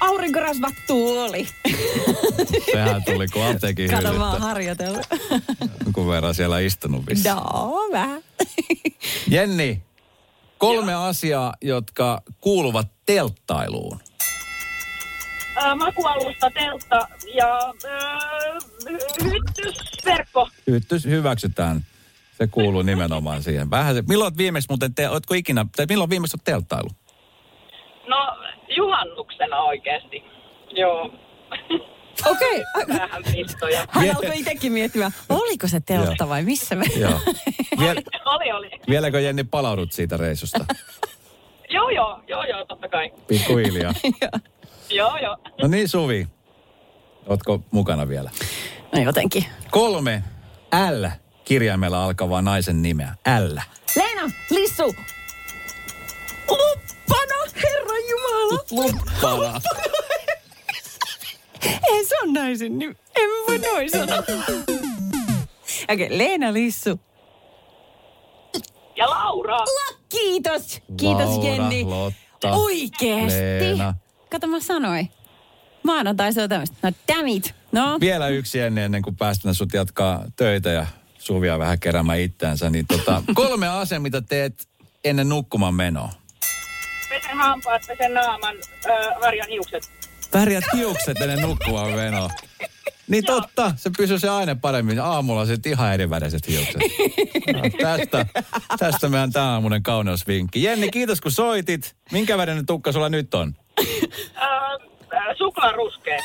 aurinkorasva, tuoli. Sehän tuli kuin apteekin Kato, mä oon hyllystä. harjoitellut. Jonkun verran siellä istunut vissi. No, vähän. Jenni, kolme asiaa, jotka kuuluvat telttailuun. Äh, makualusta, teltta ja äh, hy- hyttysverkko. Hyttys hyväksytään. Se kuuluu nimenomaan siihen. Vähän se, milloin viimeksi muuten, te, ootko ikinä, tai milloin viimeksi oot telttailu? No juhannuksena oikeasti. Joo. Okei. Vähän pistoja. Hän alkoi itsekin miettimään, oliko se teltta vai missä me... Joo. Viel, oli, oli. vieläkö Jenni palaudut siitä reissusta? Joo, joo, joo, joo, totta kai. Pikkuhiljaa. Joo, joo. No niin Suvi, ootko mukana vielä? No jotenkin. Kolme L kirjaimella alkavaa naisen nimeä. L. Leena, Lissu! Luppana, herran jumala! Luppana. Ei se on naisen nimi. En voi noin sanoa. Okei, okay, Leena Lissu. Ja Laura. Kiitos. Kiitos Laura, Jenni. Lotta, Oikeesti. Leena. Kato mä sanoin. Maanantai se on tämmöistä. No damn it. No. Vielä yksi ennen, ennen kuin päästään sut jatkaa töitä ja Suvia vähän keräämään itseänsä. Niin tota, kolme asiaa, mitä teet ennen nukkumaan menoa. Pesen hampaat, pesen naaman, äh, värjän hiukset. Värjät hiukset ennen nukkumaan menoa. Niin totta, se pysyy se aina paremmin. Aamulla se ihan eriväriset hiukset. No, tästä, tästä meidän tämä aamunen kauneusvinkki. Jenni, kiitos kun soitit. Minkä värinen tukka sulla nyt on? Äh, suklaaruskea.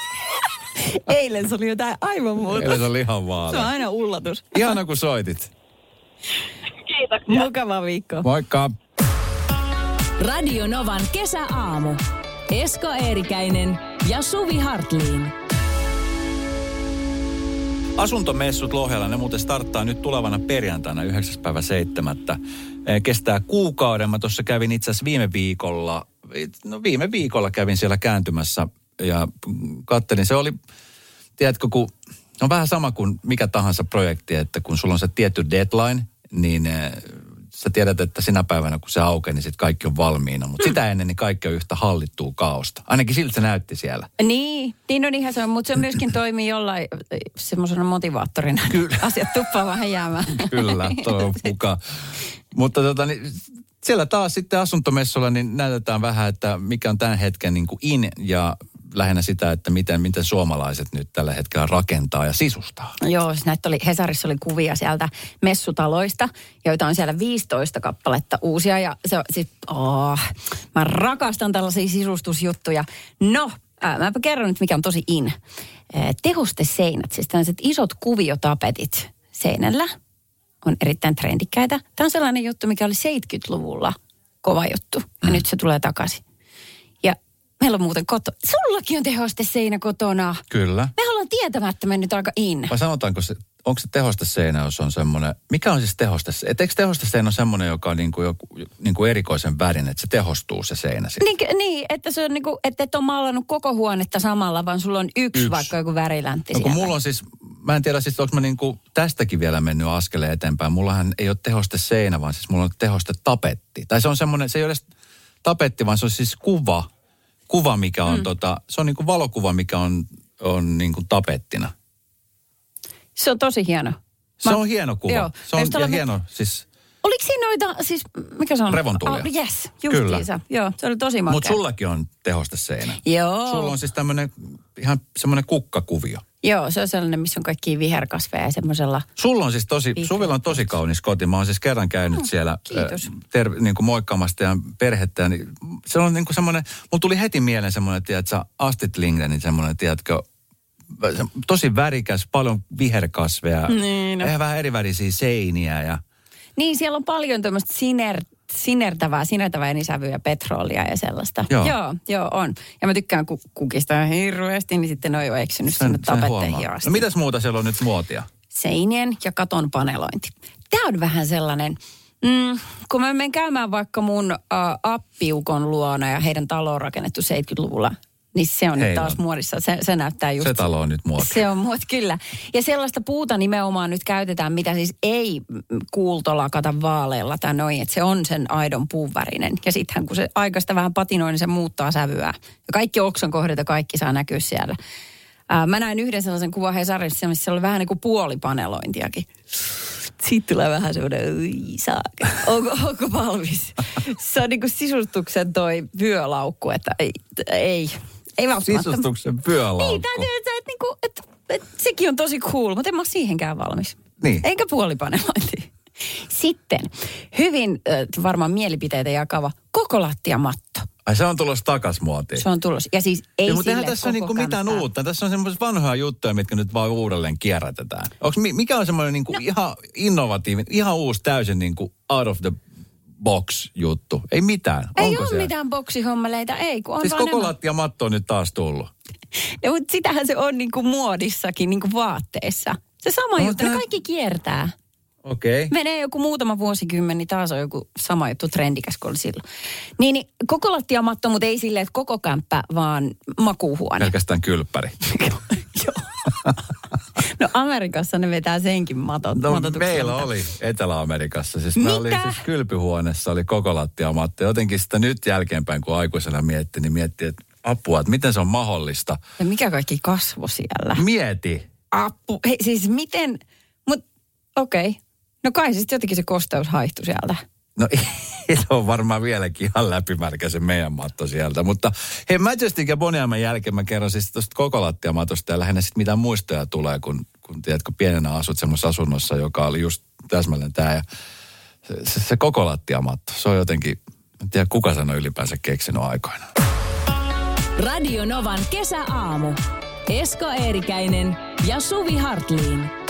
Eilen se oli jotain aivan muuta. Eli se on lihan Se on aina ullatus. Ihana kun soitit. Kiitoksia. Mukava viikko. Moikka. Radio Novan kesäaamu. Esko Eerikäinen ja Suvi Hartliin. Asuntomessut Lohjalla, ne muuten starttaa nyt tulevana perjantaina 9. päivä 7. Eh, Kestää kuukauden. Mä tuossa kävin itse asiassa viime viikolla, no viime viikolla kävin siellä kääntymässä ja mm, kattelin. Se oli, tiedätkö, kun on vähän sama kuin mikä tahansa projekti, että kun sulla on se tietty deadline, niin eh, sä tiedät, että sinä päivänä kun se aukeaa, niin sitten kaikki on valmiina. Mutta sitä ennen niin kaikki on yhtä hallittua kaosta. Ainakin siltä se näytti siellä. Niin, niin no niinhän se on, mutta se myöskin toimii jollain äh, semmoisena motivaattorina. Kyllä. Asiat tuppaa vähän jäämään. Kyllä, toivon mukaan. Mutta tota, niin, siellä taas sitten asuntomessulla niin näytetään vähän, että mikä on tämän hetken niin kuin in ja lähinnä sitä, että miten, miten suomalaiset nyt tällä hetkellä rakentaa ja sisustaa. Joo, siis näitä oli, Hesarissa oli kuvia sieltä messutaloista, joita on siellä 15 kappaletta uusia. Ja se on siis, oh, mä rakastan tällaisia sisustusjuttuja. No, ää, mäpä kerron nyt, mikä on tosi in. Ää, tehosteseinät, siis tällaiset isot kuviotapetit seinällä on erittäin trendikkäitä. Tämä on sellainen juttu, mikä oli 70-luvulla kova juttu. Ja Mm. nyt se tulee takaisin. Meillä on muuten koto. Sullakin on tehosteseinä kotona. Kyllä. Me ollaan tietämättä mennyt aika in. Vai sanotaanko se, onko se tehosteseinä, jos on semmoinen, mikä on siis tehosteseinä? Et eikö tehosteseinä ole semmoinen, joka on niin kuin, joku, niin kuin erikoisen värin, että se tehostuu se seinä sitten? Niin, niin, että se on niinku, että et ole maalannut koko huonetta samalla, vaan sulla on yksi, Yksi. yksi. vaikka joku väriläntti No kun siellä. mulla on siis, mä en tiedä siis, onko mä niinku tästäkin vielä mennyt askeleen eteenpäin. Mullahan ei ole tehoste seinä, vaan siis mulla on tehoste tapetti. Tai se on semmoinen, se ei ole edes tapetti, vaan se on siis kuva. Kuva, mikä on mm. tota, se on niinku valokuva, mikä on, on niinku tapettina. Se on tosi hieno. Se Mä- on hieno kuva. Joo. Se on ja olemme- hieno, siis, Oliko siinä noita, siis mikä se on? Revontulia. Oh, yes, Kyllä. justiinsa. Joo, se oli tosi makea. mutta sullakin on tehoste seinä. Joo. Sulla on siis tämmöinen ihan semmoinen kukkakuvio. Joo, se on sellainen, missä on kaikki viherkasveja ja semmoisella. Sulla on siis tosi, Vihreä. Suvilla on tosi kaunis koti. Mä oon siis kerran käynyt Mm, siellä kiitos. ter, niin kuin moikkaamasta ja perhettä. Niin se on niin kuin semmoinen, mulla tuli heti mieleen semmoinen, tiedätkö, Astrid Lindgrenin semmoinen, tiedätkö, tosi värikäs, paljon viherkasveja. Niin, no. Ja vähän erivärisiä seiniä ja Niin, siellä on paljon tämmöistä siner, sinertävää, sinertävää enisävyä, petrolia ja sellaista. Joo. joo, joo on. Ja mä tykkään ku- kukista hirveästi, niin sitten ne on jo eksynyt sinne sen, sen tapetteihin asti. No mitäs muuta siellä on nyt muotia? seinien ja katon panelointi. Tämä on vähän sellainen, mm, kun mä menen käymään vaikka mun ä, appiukon luona ja heidän talo on rakennettu 70-luvulla, niin se on nyt Heidän. taas muodissa. Se, se näyttää just... Se talo on nyt muotia. Se on muot, kyllä. Ja sellaista puuta nimenomaan nyt käytetään, mitä siis ei kuultolakata vaaleella tai noin, että se on sen aidon puuvärinen. Ja sittenhän kun se aikaista vähän patinoi, niin se muuttaa sävyä. Ja kaikki oksan kohdat ja kaikki saa näkyä siellä. Ää, mä näin yhden sellaisen kuvan Hesarissa, missä oli vähän niin kuin puolipanelointiakin. Siitä tulee vähän semmoinen, "Ui, saakka. Onko, onko valmis? Se on niin kuin sisustuksen toi vyölaukku, että ei, ei, ei välttämättä. Sisustuksen pyölaukku. Niin, täytyy, että, että, niinku, että, että sekin on tosi cool, mutta en mä ole siihenkään valmis. Niin. Eikä puolipanelointi. Sitten, hyvin äh, varmaan mielipiteitä jakava koko lattiamatto. Ai se on tulossa takas muotiin. Se on tulos. Ja siis ei ja, mutta eihän sille tässä ole niinku mitään uutta. Tässä on semmoisia vanhoja juttuja, mitkä nyt vaan uudelleen kierrätetään. Onks, mi- mikä on semmoinen niinku no. ihan innovatiivinen, ihan uusi täysin niinku out of the box juttu? Ei mitään. Ei Onko ole siellä? mitään boksihommeleita, ei kun on Siis koko lattiamatto on nyt taas tullut. Ja, mutta sitähän se on niinku muodissakin, niinku vaatteissa. Se sama No, juttu, ne tää- kaikki kiertää. Okei. Okay. Menee joku muutama vuosikymmen, niin taas on joku sama juttu trendikäs kuin oli silloin. Niin, niin koko lattiamatto, mutta ei silleen, että koko kämppä, vaan makuuhuone. Pelkästään kylppäri. No Amerikassa ne vetää senkin matot, No, meillä oli Etelä-Amerikassa. Siis Mitä? oli siis kylpyhuoneessa, oli koko lattiamatto. Jotenkin sitä nyt jälkeenpäin, kun aikuisena mietti, niin mietti, että apua, että miten se on mahdollista. Ja mikä kaikki kasvo siellä? Mieti. Appu. Hei, siis miten, mut okei. Okay. No kai sitten jotenkin se kosteus haihtui sieltä. No se on varmaan vieläkin ihan läpimärkä se meidän matto sieltä. Mutta hei Majestic ja Boniaman jälkeen mä kerron siis tuosta koko lattiamatosta ja lähinnä sitten mitä muistoja tulee, kun, kun tiedätkö, pienenä asut semmoisessa asunnossa, joka oli just täsmälleen tämä. Ja se, se, se koko lattiamatto, se on jotenkin, en tiedä kuka sen on ylipäänsä keksinyt aikoina. Radio Novan kesäaamu. Esko Eerikäinen ja Suvi Hartliin.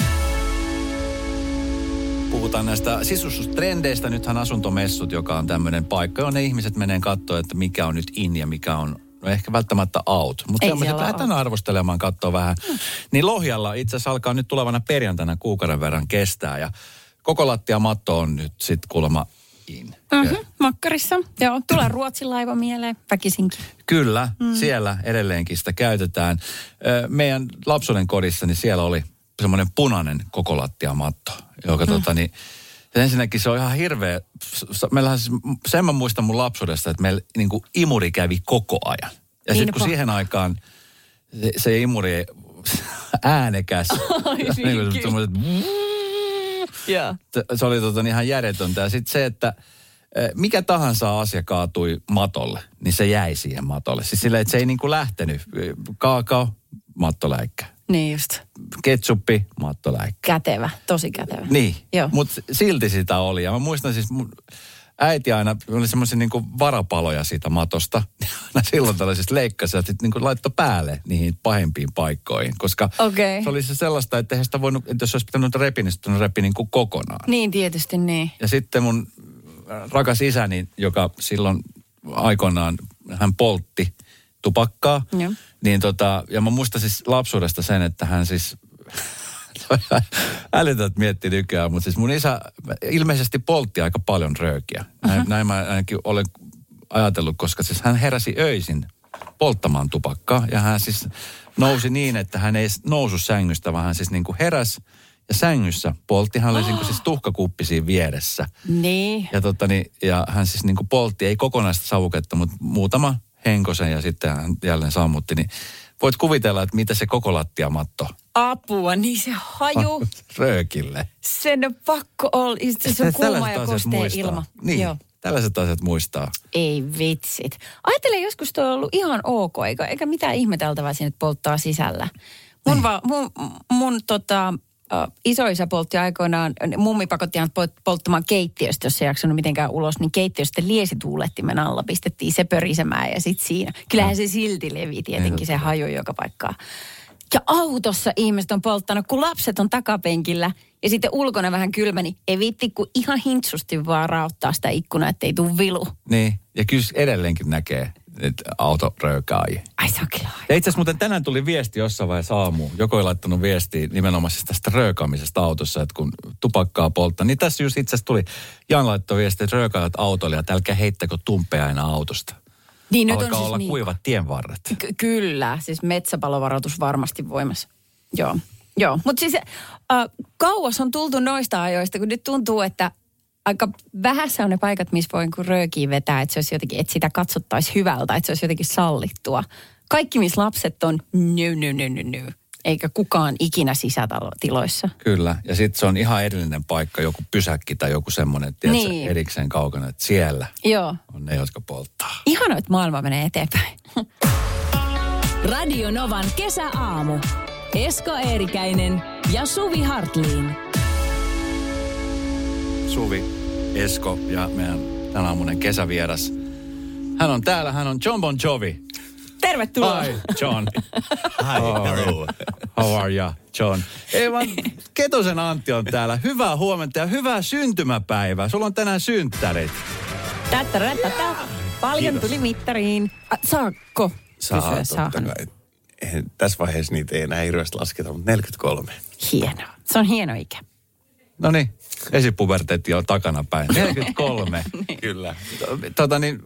Puhutaan näistä sisustustrendeistä. Nythän asuntomessut, joka on tämmöinen paikka, jonne ihmiset menee katsoa, että mikä on nyt in ja mikä on no ehkä välttämättä out. Mutta semmoiset lähdetään arvostelemaan, katsoa vähän. Niin Lohjalla itse asiassa alkaa nyt tulevana perjantaina kuukauden verran kestää. Ja koko lattiamatto on nyt sitten kuulemma in. Mm-hmm. Ja Makkarissa. Joo, tulee Ruotsin laiva mieleen, väkisinkin. Kyllä, mm. siellä edelleenkin sitä käytetään. Meidän lapsuuden kodissa, niin siellä oli semmoinen punainen koko lattiamatto, joka mm. tota niin, ensinnäkin se on ihan hirveä, meillähän siis, sen mä muistan mun lapsuudesta, että meillä niin kuin imuri kävi koko ajan. Ja Niin sitten kun siihen aikaan se, se imuri äänekäs, niin kuin niin, semmoiset Joo. se- oli tota, niin ihan järjetöntä. Ja sitten se, että eh, mikä tahansa asia kaatui matolle, niin se jäi siihen matolle. Siis silleen, että se ei niinku lähtenyt. Kaakao, mattoläikkä. Niin just. Ketsuppi, mattoläikkä. Kätevä, tosi kätevä. Niin, mutta silti sitä oli. Ja mä muistan siis, mun äiti aina, oli semmoisia niinku varapaloja siitä matosta. Aina silloin tällaisista leikkasi ja sitten niinku laittoi päälle niihin pahempiin paikkoihin. Koska Okei. se oli se sellaista, että eihän sitä voinut, että jos olisi pitänyt repi, niin sitten repi niinku kokonaan. Niin tietysti, niin. Ja sitten mun rakas isäni, joka silloin aikoinaan, hän poltti tupakkaa. Joo. Niin tota, ja mä muistan siis lapsuudesta sen, että hän siis, älytät mietti nykyään, mutta siis mun isä ilmeisesti poltti aika paljon röökiä. Näin, näin mä ainakin olen ajatellut, koska siis hän heräsi öisin polttamaan tupakkaa. Ja hän siis nousi niin, että hän ei nousu sängystä, vaan hän siis niin kuin heräsi ja sängyssä poltti. Hän oli niin kuin siis tuhkakuppi siinä vieressä. Niin. Ja, tota, niin, ja hän siis niin kuin poltti, ei kokonaista savuketta, mutta muutama henkosen ja sitten hän jälleen sammutti. Niin voit kuvitella, että mitä se koko lattiamatto Apua, niin se haju, röökille. sen on pakko olla. Se, on kuuma ja kostea ilma. Niin, Joo. tällaiset asiat muistaa. Ei vitsit. Ajattele, joskus tuo on ollut ihan ok, eikä, eikä mitään ihmeteltävää siinä, polttaa sisällä. Mun, Niin. va, mun, mun tota, äh, isoisä poltti aikoinaan, mummi pakotti polttamaan keittiöstä, jos ei jaksanut mitenkään ulos, niin keittiöstä liesituulettimen alla pistettiin se pörisemään ja sitten siinä. Kyllähän se silti levi tietenkin, se haju joka paikkaan. Ja autossa ihmiset on polttanut, kun lapset on takapenkillä ja sitten ulkona vähän kylmä, niin ei viitti, kun ihan hintsusti vaan raottaa sitä ikkunaa, ettei tuu vilu. Niin, ja kyllä edelleenkin näkee, auto röökää. Ai se on kyllä. Ja itse asiassa muuten tänään tuli viesti jossain vaiheessa aamu. Joku ei laittanut viestiä nimenomaan siis tästä röökaamisesta autossa, että kun tupakkaa polttaa. Niin tässä just itse asiassa tuli, Jan laittoi viestiä, että röökaajat autoilijat, älkää heittäkö tumpeja aina autosta. Niin nyt Alkaa on siis olla niin. kuivat tienvarret. Ky- kyllä, siis metsäpalovaroitus varmasti voimassa. Joo, joo. Mutta siis äh, kauas on tultu noista ajoista, kun nyt tuntuu, että aika vähässä on ne paikat, missä voi kun röökiä vetää, että se olisi jotenkin, että sitä katsottaisiin hyvältä, että se olisi jotenkin sallittua. Kaikki, missä lapset on, nö, nö, nö, nö, nö. Eikä kukaan ikinä sisätiloissa. Kyllä, ja sitten se on ihan erillinen paikka, joku pysäkki tai joku semmoinen, tiedätkö, Niin. erikseen kaukana, että siellä Joo. on ne, jotka polttaa. Ihana, että maailma menee eteenpäin. Radio Novan kesäaamu. Esko Eerikäinen ja Suvi Hartliin. Suvi, Esko ja meidän tänä aamunen kesävieras. Hän on täällä, hän on John Bon Jovi. Tervetuloa. Hi, John. Hi, hello. How are you, John? Ei vaan, Ketosen Antti on täällä. Hyvää huomenta ja hyvää syntymäpäivää. Sulla on tänään synttärit. Tättärättätä. Paljon tuli mittariin. A, saakko Saa, kysyä? totta Saahan. kai. Eihän Tässä vaiheessa niitä ei enää hirveästi lasketa, mutta 43. Hienoa. Se on hieno ikä. No niin, esipuberteetti on takana päin. 43. Kyllä. tota niin,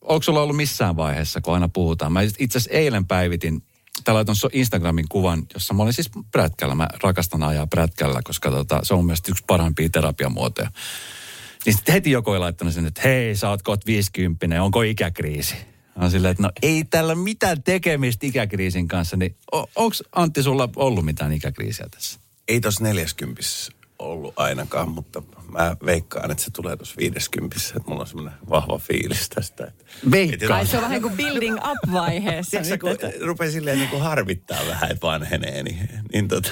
onko sulla ollut missään vaiheessa, kun aina puhutaan? Mä itse asiassa eilen päivitin, tää laitoin so- Instagramin kuvan, jossa mä olin siis prätkällä. Mä rakastan ajaa prätkällä, koska tota, se on mun mielestä yksi parhaimpia terapiamuotoja. Niin sitten heti joku ei laittanut sen, että hei, sä oot kohta 50, onko ikäkriisi? Oon silleen, että no ei tällä mitään tekemistä ikäkriisin kanssa. Niin onko Antti sulla ollut mitään ikäkriisiä tässä? Ei tuossa 40 ollut ainakaan, mutta mä veikkaan, että se tulee tuossa 50, että mulla on semmoinen vahva fiilis tästä. Että, Veikkaan. Ai se on vähän kuin building up-vaiheessa. Tiedätkö, kun että- rupeaa silleen niin kuin harvittaa vähän, että vanhenee, niin, niin tota,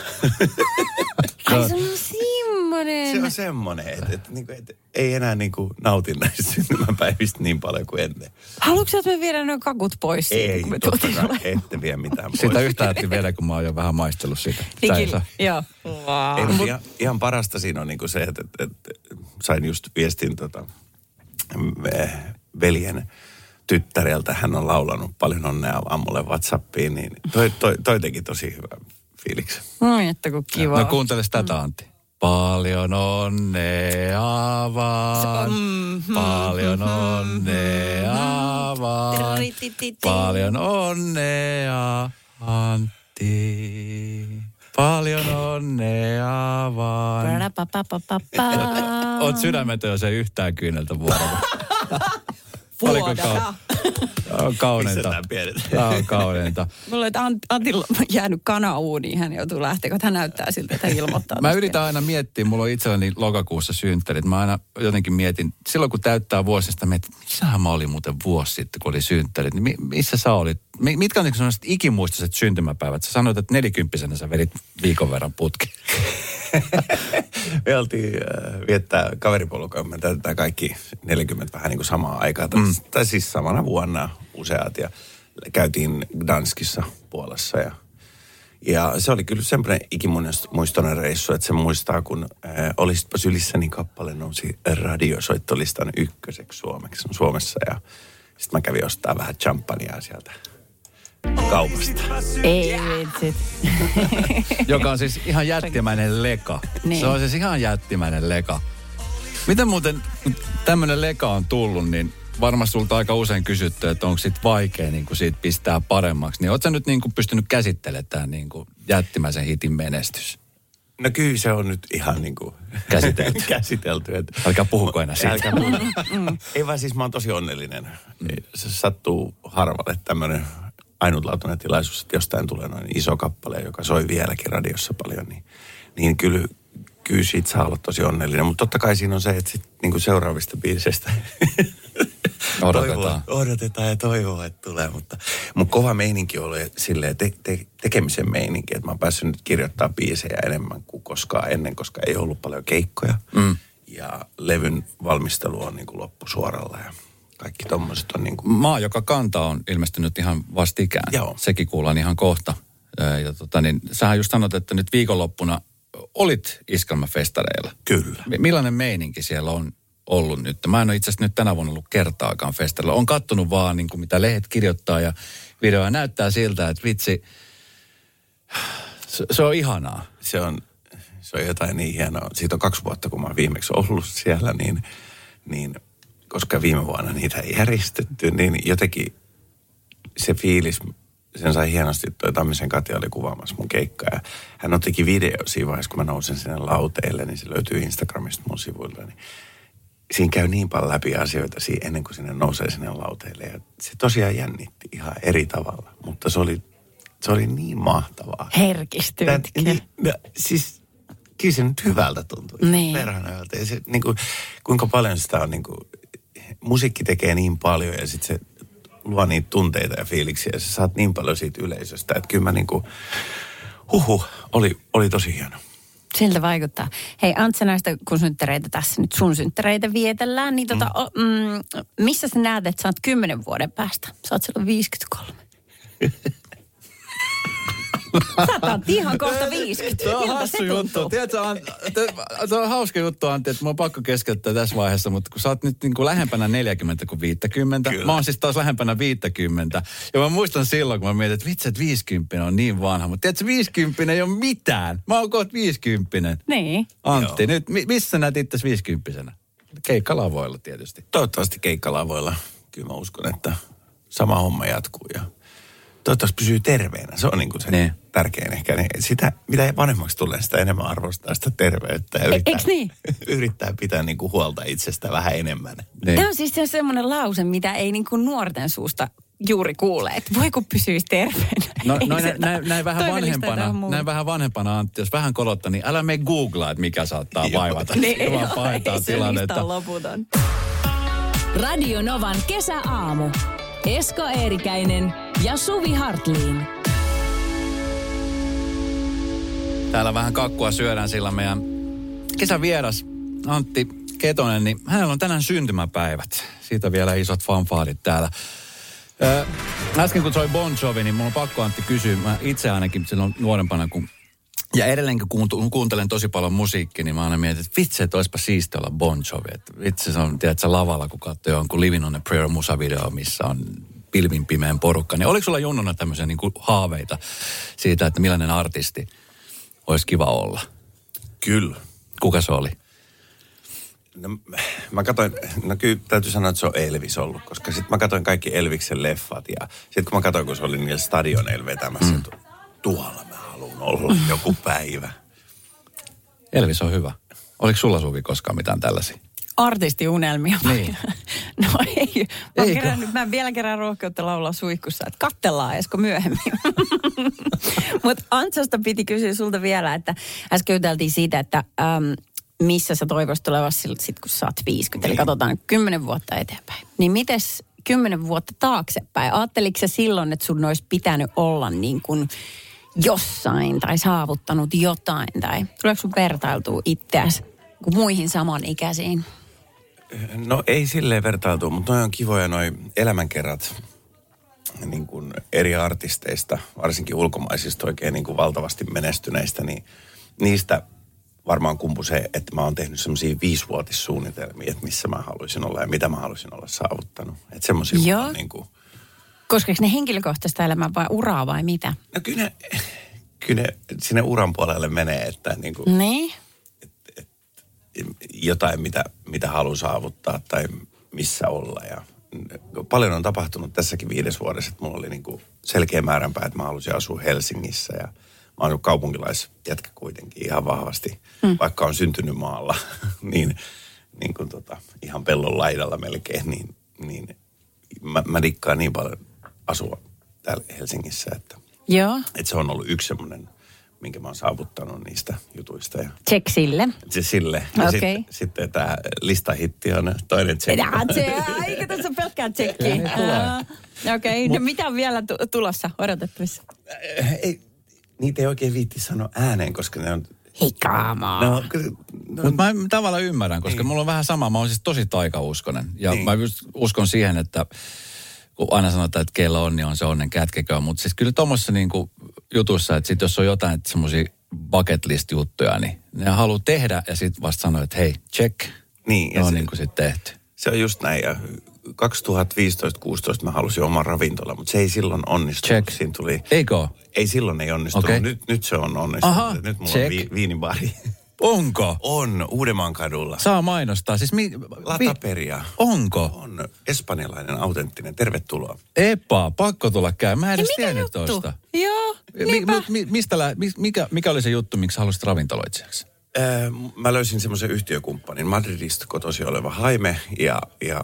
Ai se on semmoinen. se on semmoinen, että, että, niin kuin, että ei enää niin kuin nauti näistä syntymäpäivistä niin paljon kuin ennen. Haluatko sä, että me viedään nuo kakut pois siitä, Ei, kun me totta kai, ette vie mitään pois. Sitä yhtä äiti vielä, kun mä oon jo vähän maistellut sitä. Niin ei. Joo. Ei, mutta ihan, ihan parasta siinä on niinku se, että, että, että sain just viestin tota, veljen tyttäreltä. Hän on laulanut paljon onnea vaan mulle Whatsappiin, niin toi, toi, toi teki tosi hyvän fiiliksen. Oi, että kun kiva. No kuunteles tätä Antti. Paljon onnea vaan. Paljon onnea vaan. Paljon onnea Antti. Paljon onnea vaan. Oot sydämetön, jos ei yhtään kyyneltä vuodella. Oliko Tää on kauneinta. Tämä on kauneinta. Mulla on, että Ant- Antilla on jäänyt kana uuniin, hän joutuu lähteä, kun hän näyttää siltä, että hän ilmoittaa. Mä yritän aina miettiä, mulla on itselläni lokakuussa synttärit. Mä aina jotenkin mietin, silloin kun täyttää vuosista, mietin, että missähän mä olin muuten vuosi sitten, kun oli synttärit. Niin mi- missä sä olit? Mi- mitkä on niin sellaiset ikimuistoiset syntymäpäivät? Sä sanoit, että nelikymppisenä sä vedit viikon verran putki. Me oltiin äh, viettää kaveriporukan, me täytetään kaikki 40 vähän niin kuin samaa aikaa. Mm. Tai siis samana vuonna useat ja käytiin Gdanskissa Puolassa ja ja se oli kyllä semmoinen ikimuistoinen reissu, että se muistaa, kun äh, olisitpa sylissäni kappale nousi radiosoittolistan ykköseksi Suomeksi, Suomessa. Ja sitten mä kävin ostaa vähän champagnea sieltä kaupasta. Ei vitsit. joka on siis ihan jättimäinen leka. Niin. Se on siis ihan jättimäinen leka. Miten muuten, tämmöinen leka on tullut, niin varmasti sulta aika usein kysytty, että onko sit vaikea niin kuin siitä pistää paremmaksi. Niin ootko nyt niin kuin pystynyt käsittelemään tämän niin kuin jättimäisen hitin menestys? No kyllä se on nyt ihan niin kuin Käsitelty. käsitelty. Että Älkää puhuko enää siitä. Älkää puhuko. Ei vaan siis mä oon tosi onnellinen. Se sattuu harvalle tämmöinen ainutlaatuinen tilaisuus, että jostain tulee noin iso kappale, joka soi vieläkin radiossa paljon, niin, niin kyllä, kyllä siitä saa olla tosi onnellinen. Mutta totta kai siinä on se, että sit, niin kuin seuraavista biiseistä Odotetaan. Toivoa, odotetaan ja toivoa, että tulee. Mutta mun kova meininki oli silleen te, te, tekemisen meininki, että mä oon päässyt nyt kirjoittaa biisejä enemmän kuin koskaan ennen, koska ei ollut paljon keikkoja. Mm. Ja levyn valmistelu on niin kuin loppusuoralla ja kaikki tommoset on niin kuin... Maa, joka kanta on ilmestynyt ihan vastikään. Joo. Sekin kuullaan ihan kohta. Ja tota, niin, sähän just sanot, että nyt viikonloppuna olit iskelmäfestareilla. Kyllä. Mi- Millainen meininki siellä on ollut nyt? Mä en ole itse asiassa nyt tänä vuonna ollut kertaakaan festareilla. On kattonut vaan niin kuin mitä lehdet kirjoittaa ja videoja näyttää siltä, että vitsi, se, se on ihanaa. se on, se on jotain niin hienoa. Siitä on kaksi vuotta, kun mä oon viimeksi ollut siellä, niin, niin koska viime vuonna niitä ei järjestetty, niin jotenkin se fiilis, sen sai hienosti, toi Tammisen Katja oli kuvaamassa mun keikkaa. Ja hän ottikin video siinä vaiheessa, kun mä nousin sinne lauteille, niin se löytyy Instagramista mun sivuilta. Niin siinä käy niin paljon läpi asioita siinä, ennen kuin sinne nousee sinne lauteille. Ja se tosiaan jännitti ihan eri tavalla, mutta se oli, se oli niin mahtavaa. Tän, Herkistytkö? niin, no, siis kyllä se nyt hyvältä tuntui. Niin. Perhana hyvältä. Ja se, niin kuin, kuinka paljon sitä on, niin kuin, musiikki tekee niin paljon ja sitten se luo niitä tunteita ja fiiliksiä ja sä saat niin paljon siitä yleisöstä, että kyllä mä niin kuin, huhu, oli, oli tosi hieno. Siltä vaikuttaa. Hei Antsa näistä, kun synttäreitä tässä nyt sun synttäreitä vietellään, niin tota, mm. o, mm, missä sä näet, että sä oot kymmenen vuoden päästä? Sä oot silloin 53. Sä oot ihan kohta 50. Tuo on hassu juttu. Tiedätkö, on hauska juttu, Antti, että mä oon pakko keskeyttää tässä vaiheessa, mutta kun sä oot nyt niin kuin lähempänä 40 kuin 50, Kyllä. mä oon siis taas lähempänä 50. Ja mä muistan silloin, kun mä mietin, että vitsi, että 50 on niin vanha, mutta tiedätkö, 50 ei ole mitään. Mä oon kohta 50. Niin. Antti, Joo. nyt mi- missä näet itse 50 Keikkalavoilla tietysti. Toivottavasti keikkalavoilla. Kyllä mä uskon, että sama homma jatkuu ja toivottavasti pysyy terveenä. Se on niin kuin se Niin. tärkein ehkä. Niin sitä, mitä vanhemmaksi tulee, sitä enemmän arvostaa sitä terveyttä. Ja E- yrittää, eiks niin? yrittää pitää niin kuin huolta itsestä vähän enemmän. Niin. Tämä on siis se semmoinen lause, mitä ei niin kuin nuorten suusta juuri kuule, että voi kun pysyisi terveenä. No, Ei no näin, näin, näin, vähän vanhempana, näin vähän vanhempana Antti, jos vähän kolottaa, niin älä mene googlaa, että mikä saattaa Joo. vaivata. Niin, Se vaan ei se tilannetta. loputon. Radio Novan kesäaamu. Esko Eerikäinen ja Suvi Hartliin. Täällä vähän kakkua syödään sillä meidän kesävieras Antti Ketonen, niin hänellä on tänään syntymäpäivät. Siitä vielä isot fanfaarit täällä. Ö, äsken kun soi Bon Jovi, niin mulla on pakko Antti kysyä. Mä itse ainakin silloin nuorempana, kun ja edelleen kun kuuntelen tosi paljon musiikkia, niin mä aina mietin, että vitsi, että olisipa siistiä olla Bon Jovi. Että vitsi, se on, tiedätkö, lavalla, kun katsoo jonkun Living on a Prayer musavideo, missä on pilvin pimeän porukka. Niin oliko sulla junnuna tämmöisiä niin kuin haaveita siitä, että millainen artisti olisi kiva olla? Kyllä. Kuka se oli? No, mä katsoin, no kyllä täytyy sanoa, että se on Elvis ollut, koska sitten mä katsoin kaikki Elviksen leffat ja sitten kun mä katsoin, kun se oli niillä stadioneilla vetämässä, mm. tuolla mä haluan olla joku päivä. Elvis on hyvä. Oliko sulla Suvi koskaan mitään tällaisia? Artistiunelmia. Niin. No ei. Mä, Eikö? kerännyt, mä vielä kerran rohkeutta laulaa suihkussa, että kattellaan Esko myöhemmin. Mutta Antsasta piti kysyä sulta vielä, että äsken juteltiin siitä, että äm, missä sä toivoisit tulevassa sit, kun sä oot 50. Eli Niin. katsotaan kymmenen vuotta eteenpäin. Niin mites kymmenen vuotta taaksepäin? Ajatteliko sä silloin, että sun olisi pitänyt olla niin kuin jossain tai saavuttanut jotain? Tai tuleeko sun vertailtua itseäsi muihin samanikäisiin? No ei silleen vertailtu, mutta noi on kivoja noi elämänkerrat niin kuin eri artisteista, varsinkin ulkomaisista oikein niin kuin valtavasti menestyneistä, niin niistä varmaan kumpu se, että mä oon tehnyt semmoisia viisivuotissuunnitelmia, että missä mä haluaisin olla ja mitä mä haluaisin olla saavuttanut. Että semmoisia Joo. niin kuin, Koskeeko ne henkilökohtaista elämää vai uraa vai mitä? no kyllä ne, kyllä ne sinne uran puolelle menee, että niin kuin, Niin. Jotain, mitä, mitä haluan saavuttaa tai missä olla. Ja paljon on tapahtunut tässäkin viides vuodessa, että mulla oli niin kuin selkeä määränpää, että mä halusin asua Helsingissä ja mä oon kaupunkilaisjätkä kuitenkin ihan vahvasti, mm. vaikka on syntynyt maalla, niin, niin kuin tota, ihan pellon laidalla melkein, niin, niin mä, mä dikkaan niin paljon asua täällä Helsingissä, että, Joo. että se on ollut yksi semmoinen, minkä mä oon saavuttanut niistä jutuista. Ja Check sille. se sille. Ja Okei. sitten, sitten tämä listahitti on toinen check. Eikä tässä ole pelkkää. Aa, Okei, okay. no mitä on vielä tu- tulossa odotettavissa? ei, niitä ei oikein viitti sanoa ääneen, koska ne on... Hei kaamaa. No, no, Mutta mä tavallaan ymmärrän, koska Niin. mulla on vähän sama. Mä oon siis tosi taikauskonen. Ja Niin. mä uskon siihen, että kun aina sanotaan, että keillä on, niin on se onnen kätkeköön. Mutta siis kyllä tuommoisessa niinku jutussa, että sit jos on jotain semmoisia bucket list juttuja, niin ne haluaa tehdä ja sitten vasta sanoo, että hei, check. Niin, ne ja on se- niinku sitten tehty. se on just näin. Ja 2015-16 mä halusin oman ravintola, mutta se ei silloin onnistunut. Check. Siinä tuli... Eikö? Ei silloin ei onnistunut. Okei. Nyt, nyt se on onnistunut. Aha, nyt mulla check. on vi, viinibaari. Onko? on, Uudenmaan kadulla. Saa mainostaa. Siis mi, Lataperia. Onko? On espanjalainen, autenttinen. Tervetuloa. Epa, pakko tulla käymään. Mä en edes tiennyt tosta. Joo, Mi, mi, mi, mistä lä, mi, mikä, mikä oli se juttu, miksi halusit ravintoloitsijaksi? Ää, Mä löysin semmoisen yhtiökumppanin, Madridista kotosi oleva Haime. Ja, ja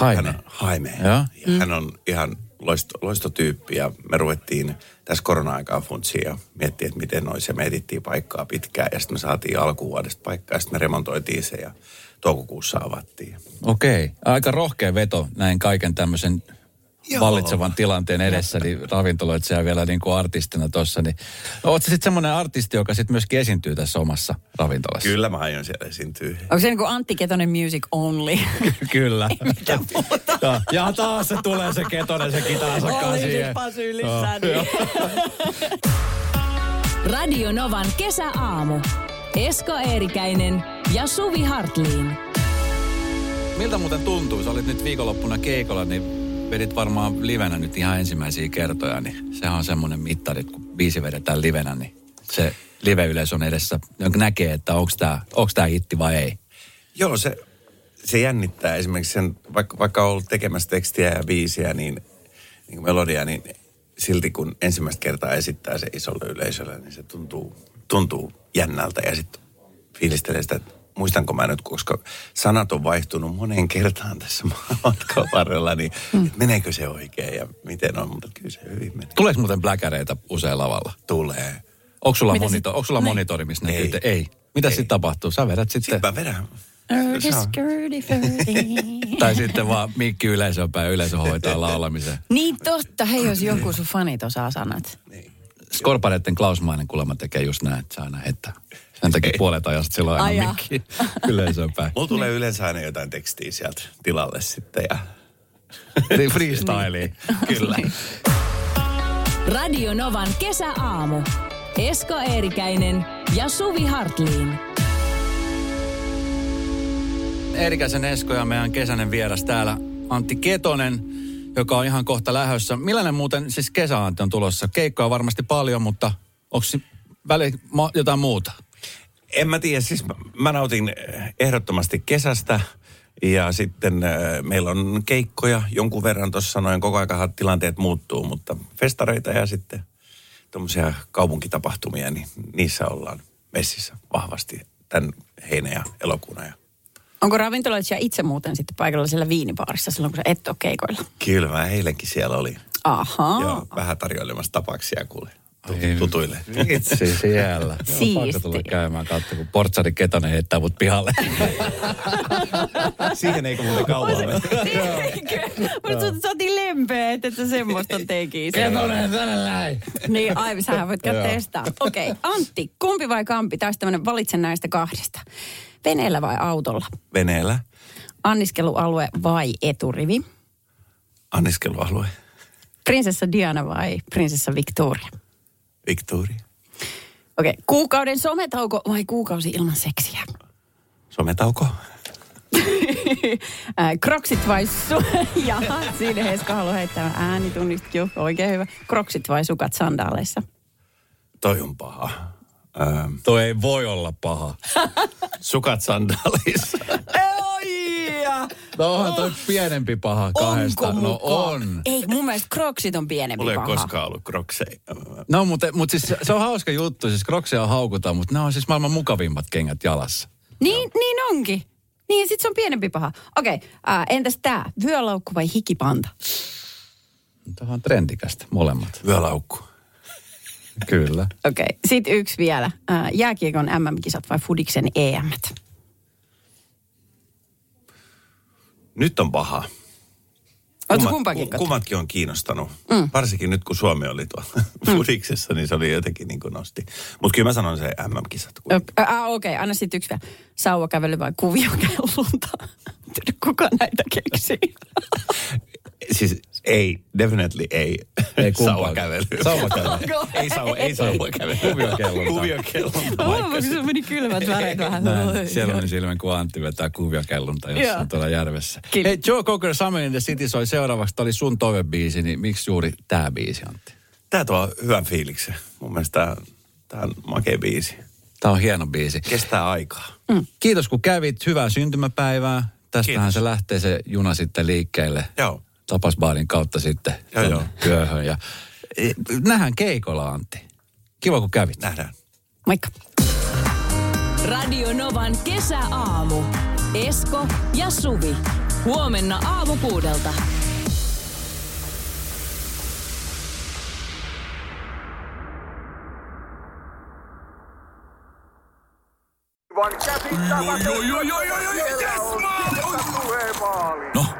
Jaime. Hän on, Haime. Joo. Ja hän on ihan loisto, loistotyyppi ja me ruvettiin tässä korona-aikaa funtsiin ja miettiä, että miten noin se. Me etittiin paikkaa pitkään ja sitten me saatiin alkuvuodesta paikkaa ja sitten me remontoitiin se ja toukokuussa avattiin. Okei, aika rohkea veto näin kaiken tämmöisen Joo. vallitsevan tilanteen edessä, niin ravintoloitsija vielä niin kuin artistina tuossa. Niin, no, ootko sitten semmoinen artisti, joka sitten myöskin esiintyy tässä omassa ravintolassa? Kyllä mä aion siellä esiintyä. Onko se niin kuin Antti Ketonen Music Only? Kyllä. ja, ja taas se tulee se ketonen, se kitaansa kanssa siihen. sylissä. Joo. Radio Novan kesäaamu. Esko Eerikäinen ja Suvi Hartliin. Miltä muuten tuntuu? Sä olit nyt viikonloppuna keikolla, niin vedit varmaan livenä nyt ihan ensimmäisiä kertoja, niin sehän on semmoinen mittari, että kun biisi vedetään livenä, niin se live-yleisö on edessä, näkee, että onko tämä onks tää hitti vai ei. Joo, se, se jännittää esimerkiksi sen, vaikka, vaikka on ollut tekemässä tekstiä ja biisiä, niin, niin kuin melodia, niin silti kun ensimmäistä kertaa esittää se isolle yleisölle, niin se tuntuu, tuntuu jännältä ja sitten fiilistelee sitä, että muistanko mä nyt, koska sanat on vaihtunut moneen kertaan tässä matkan varrella, niin mm. meneekö se oikein ja miten on, mutta kyllä se hyvin menee. Tuleeko muuten bläkäreitä usein lavalla? Tulee. Onko sulla, Mitä monito- sit- onko sulla Niin. monitori, missä Ei. näkyy? te- Ei. Mitä Ei. sitten tapahtuu? Sä vedät sitten, Sitten mä vedän. Tai sitten vaan mikki yleisöön päin, yleisö hoitaa laulamisen. Niin totta, hei jos joku sun fanit osaa sanat. Skorpareiden Klausmainen kuulemma tekee just näin, että se aina heittää. Sen takia puolet ajasta silloin Ai aina mikki yleisöön päin. Mulla tulee yleensä aina jotain tekstiä sieltä tilalle sitten ja Niin freestyliin. kyllä. Radio Novan kesäaamu. Esko Eerikäinen ja Suvi Hartliin. Eerikäisen Esko ja meidän kesäinen vieras täällä Antti Ketonen, joka on ihan kohta lähössä. Millainen muuten, siis kesä Antti on tulossa? Keikkoja on varmasti paljon, mutta onko väli jotain muuta? En mä tiedä, siis mä, mä nautin eh, ehdottomasti kesästä ja sitten äh, meillä on keikkoja jonkun verran tuossa noin, koko ajan tilanteet muuttuu, mutta festareita ja sitten tuommoisia kaupunkitapahtumia, niin niissä ollaan messissä vahvasti tämän heinä ja elokuun ajan. Onko ravintoloitsija itse muuten sitten paikalla siellä viinipaarissa silloin, kun sä et ole keikoilla? Kyllä mä eilenkin siellä oli. Ahaa. Joo, vähän tarjoilemassa tapauksia Ai, tutuille. Vitsi siellä. Siisti. Joo, pakko tulla käymään katso, kun portsari Ketonen heittää mut pihalle. Siihen ei muuten kauan mene. Mutta sä, oot niin lempeä, että sä semmoista tekis. Ketonen, tänne näin. Niin, aivan, sähän voit käydä testaa. Okei, okay, Antti, kumpi vai kampi? Taas tämmönen valitse näistä kahdesta. Veneellä vai autolla? Veneellä Anniskelualue vai eturivi? anniskelualue. Prinsessa Diana vai prinsessa Victoria? Victoria. Okei, okay. kuukauden sometauko vai kuukausi ilman seksiä? Sometauko. Ää, Kroksit vai su... Jaha, siinä Heska haluaa heittää äänitunnista. Joo, oikein hyvä. Kroksit vai sukat sandaaleissa? Toi on paha. Ähm, Toi ei voi olla paha. sukat sandaalissa. Oi! No onhan toi pienempi paha kahdesta. Onko no on. Ei, mun mielestä Kroksit on pienempi Mulla ei ole paha. koskaan ollut kroksei. No mutta, mutta siis se on hauska juttu, siis kroksia haukutaan, mutta ne on siis maailman mukavimmat kengät jalassa. Niin, niin onkin. Niin, sit se on pienempi paha. Okei, okay, äh, entäs tää? Vyölaukku vai hikipanta? Tämä on trendikästä, molemmat. Vyölaukku. Kyllä. Okei, okay. sit yksi vielä. Äh, jääkiekon MM-kisat vai Fudiksen EM? Nyt on paha. Kummat- kumpakin? Kummatkin on kiinnostanut. Mm. Varsinkin nyt, kun Suomi oli tuolla mm. Fudiksessa, niin se oli jotenkin niin kuin nosti. Mutta kyllä mä sanon se MM-kisat. Okei, okay, anna sitten yksi vielä. Sauvakävely vai kuviokellunta? Tiedä, kuka näitä keksii? Siis ei, definitely ei. Ei kumpaakaan. sauvakävely. Sauvakävely. ei, sau, ei sauvakävely. Kuviokelunta. vaikka Huomaatko, se meni kylmät väreet vähän. Näin, siellä on silmän, kun Antti vetää kuviokellunta jossain tuolla järvessä. Kyllä. Hei, Joe Cocker Summer in the City soi seuraavaksi. Tämä oli sun toivebiisi, niin miksi juuri tämä biisi, Antti? Tää tuo hyvän fiiliksen. Mun mielestä tää, tää on makea biisi. Tämä on hieno biisi. Kestää aikaa. Mm. Kiitos kun kävit. Hyvää syntymäpäivää. Tästähän Kiitos. se lähtee se juna sitten liikkeelle. Joo. Tapasbaarin kautta sitten Joo, joo. työhön. Ja, e, nähdään keikolla, Antti. Kiva kun kävit. Nähdään. Moikka. Radio Novan kesäaamu. Esko ja Suvi. Huomenna aamu kuudelta. No,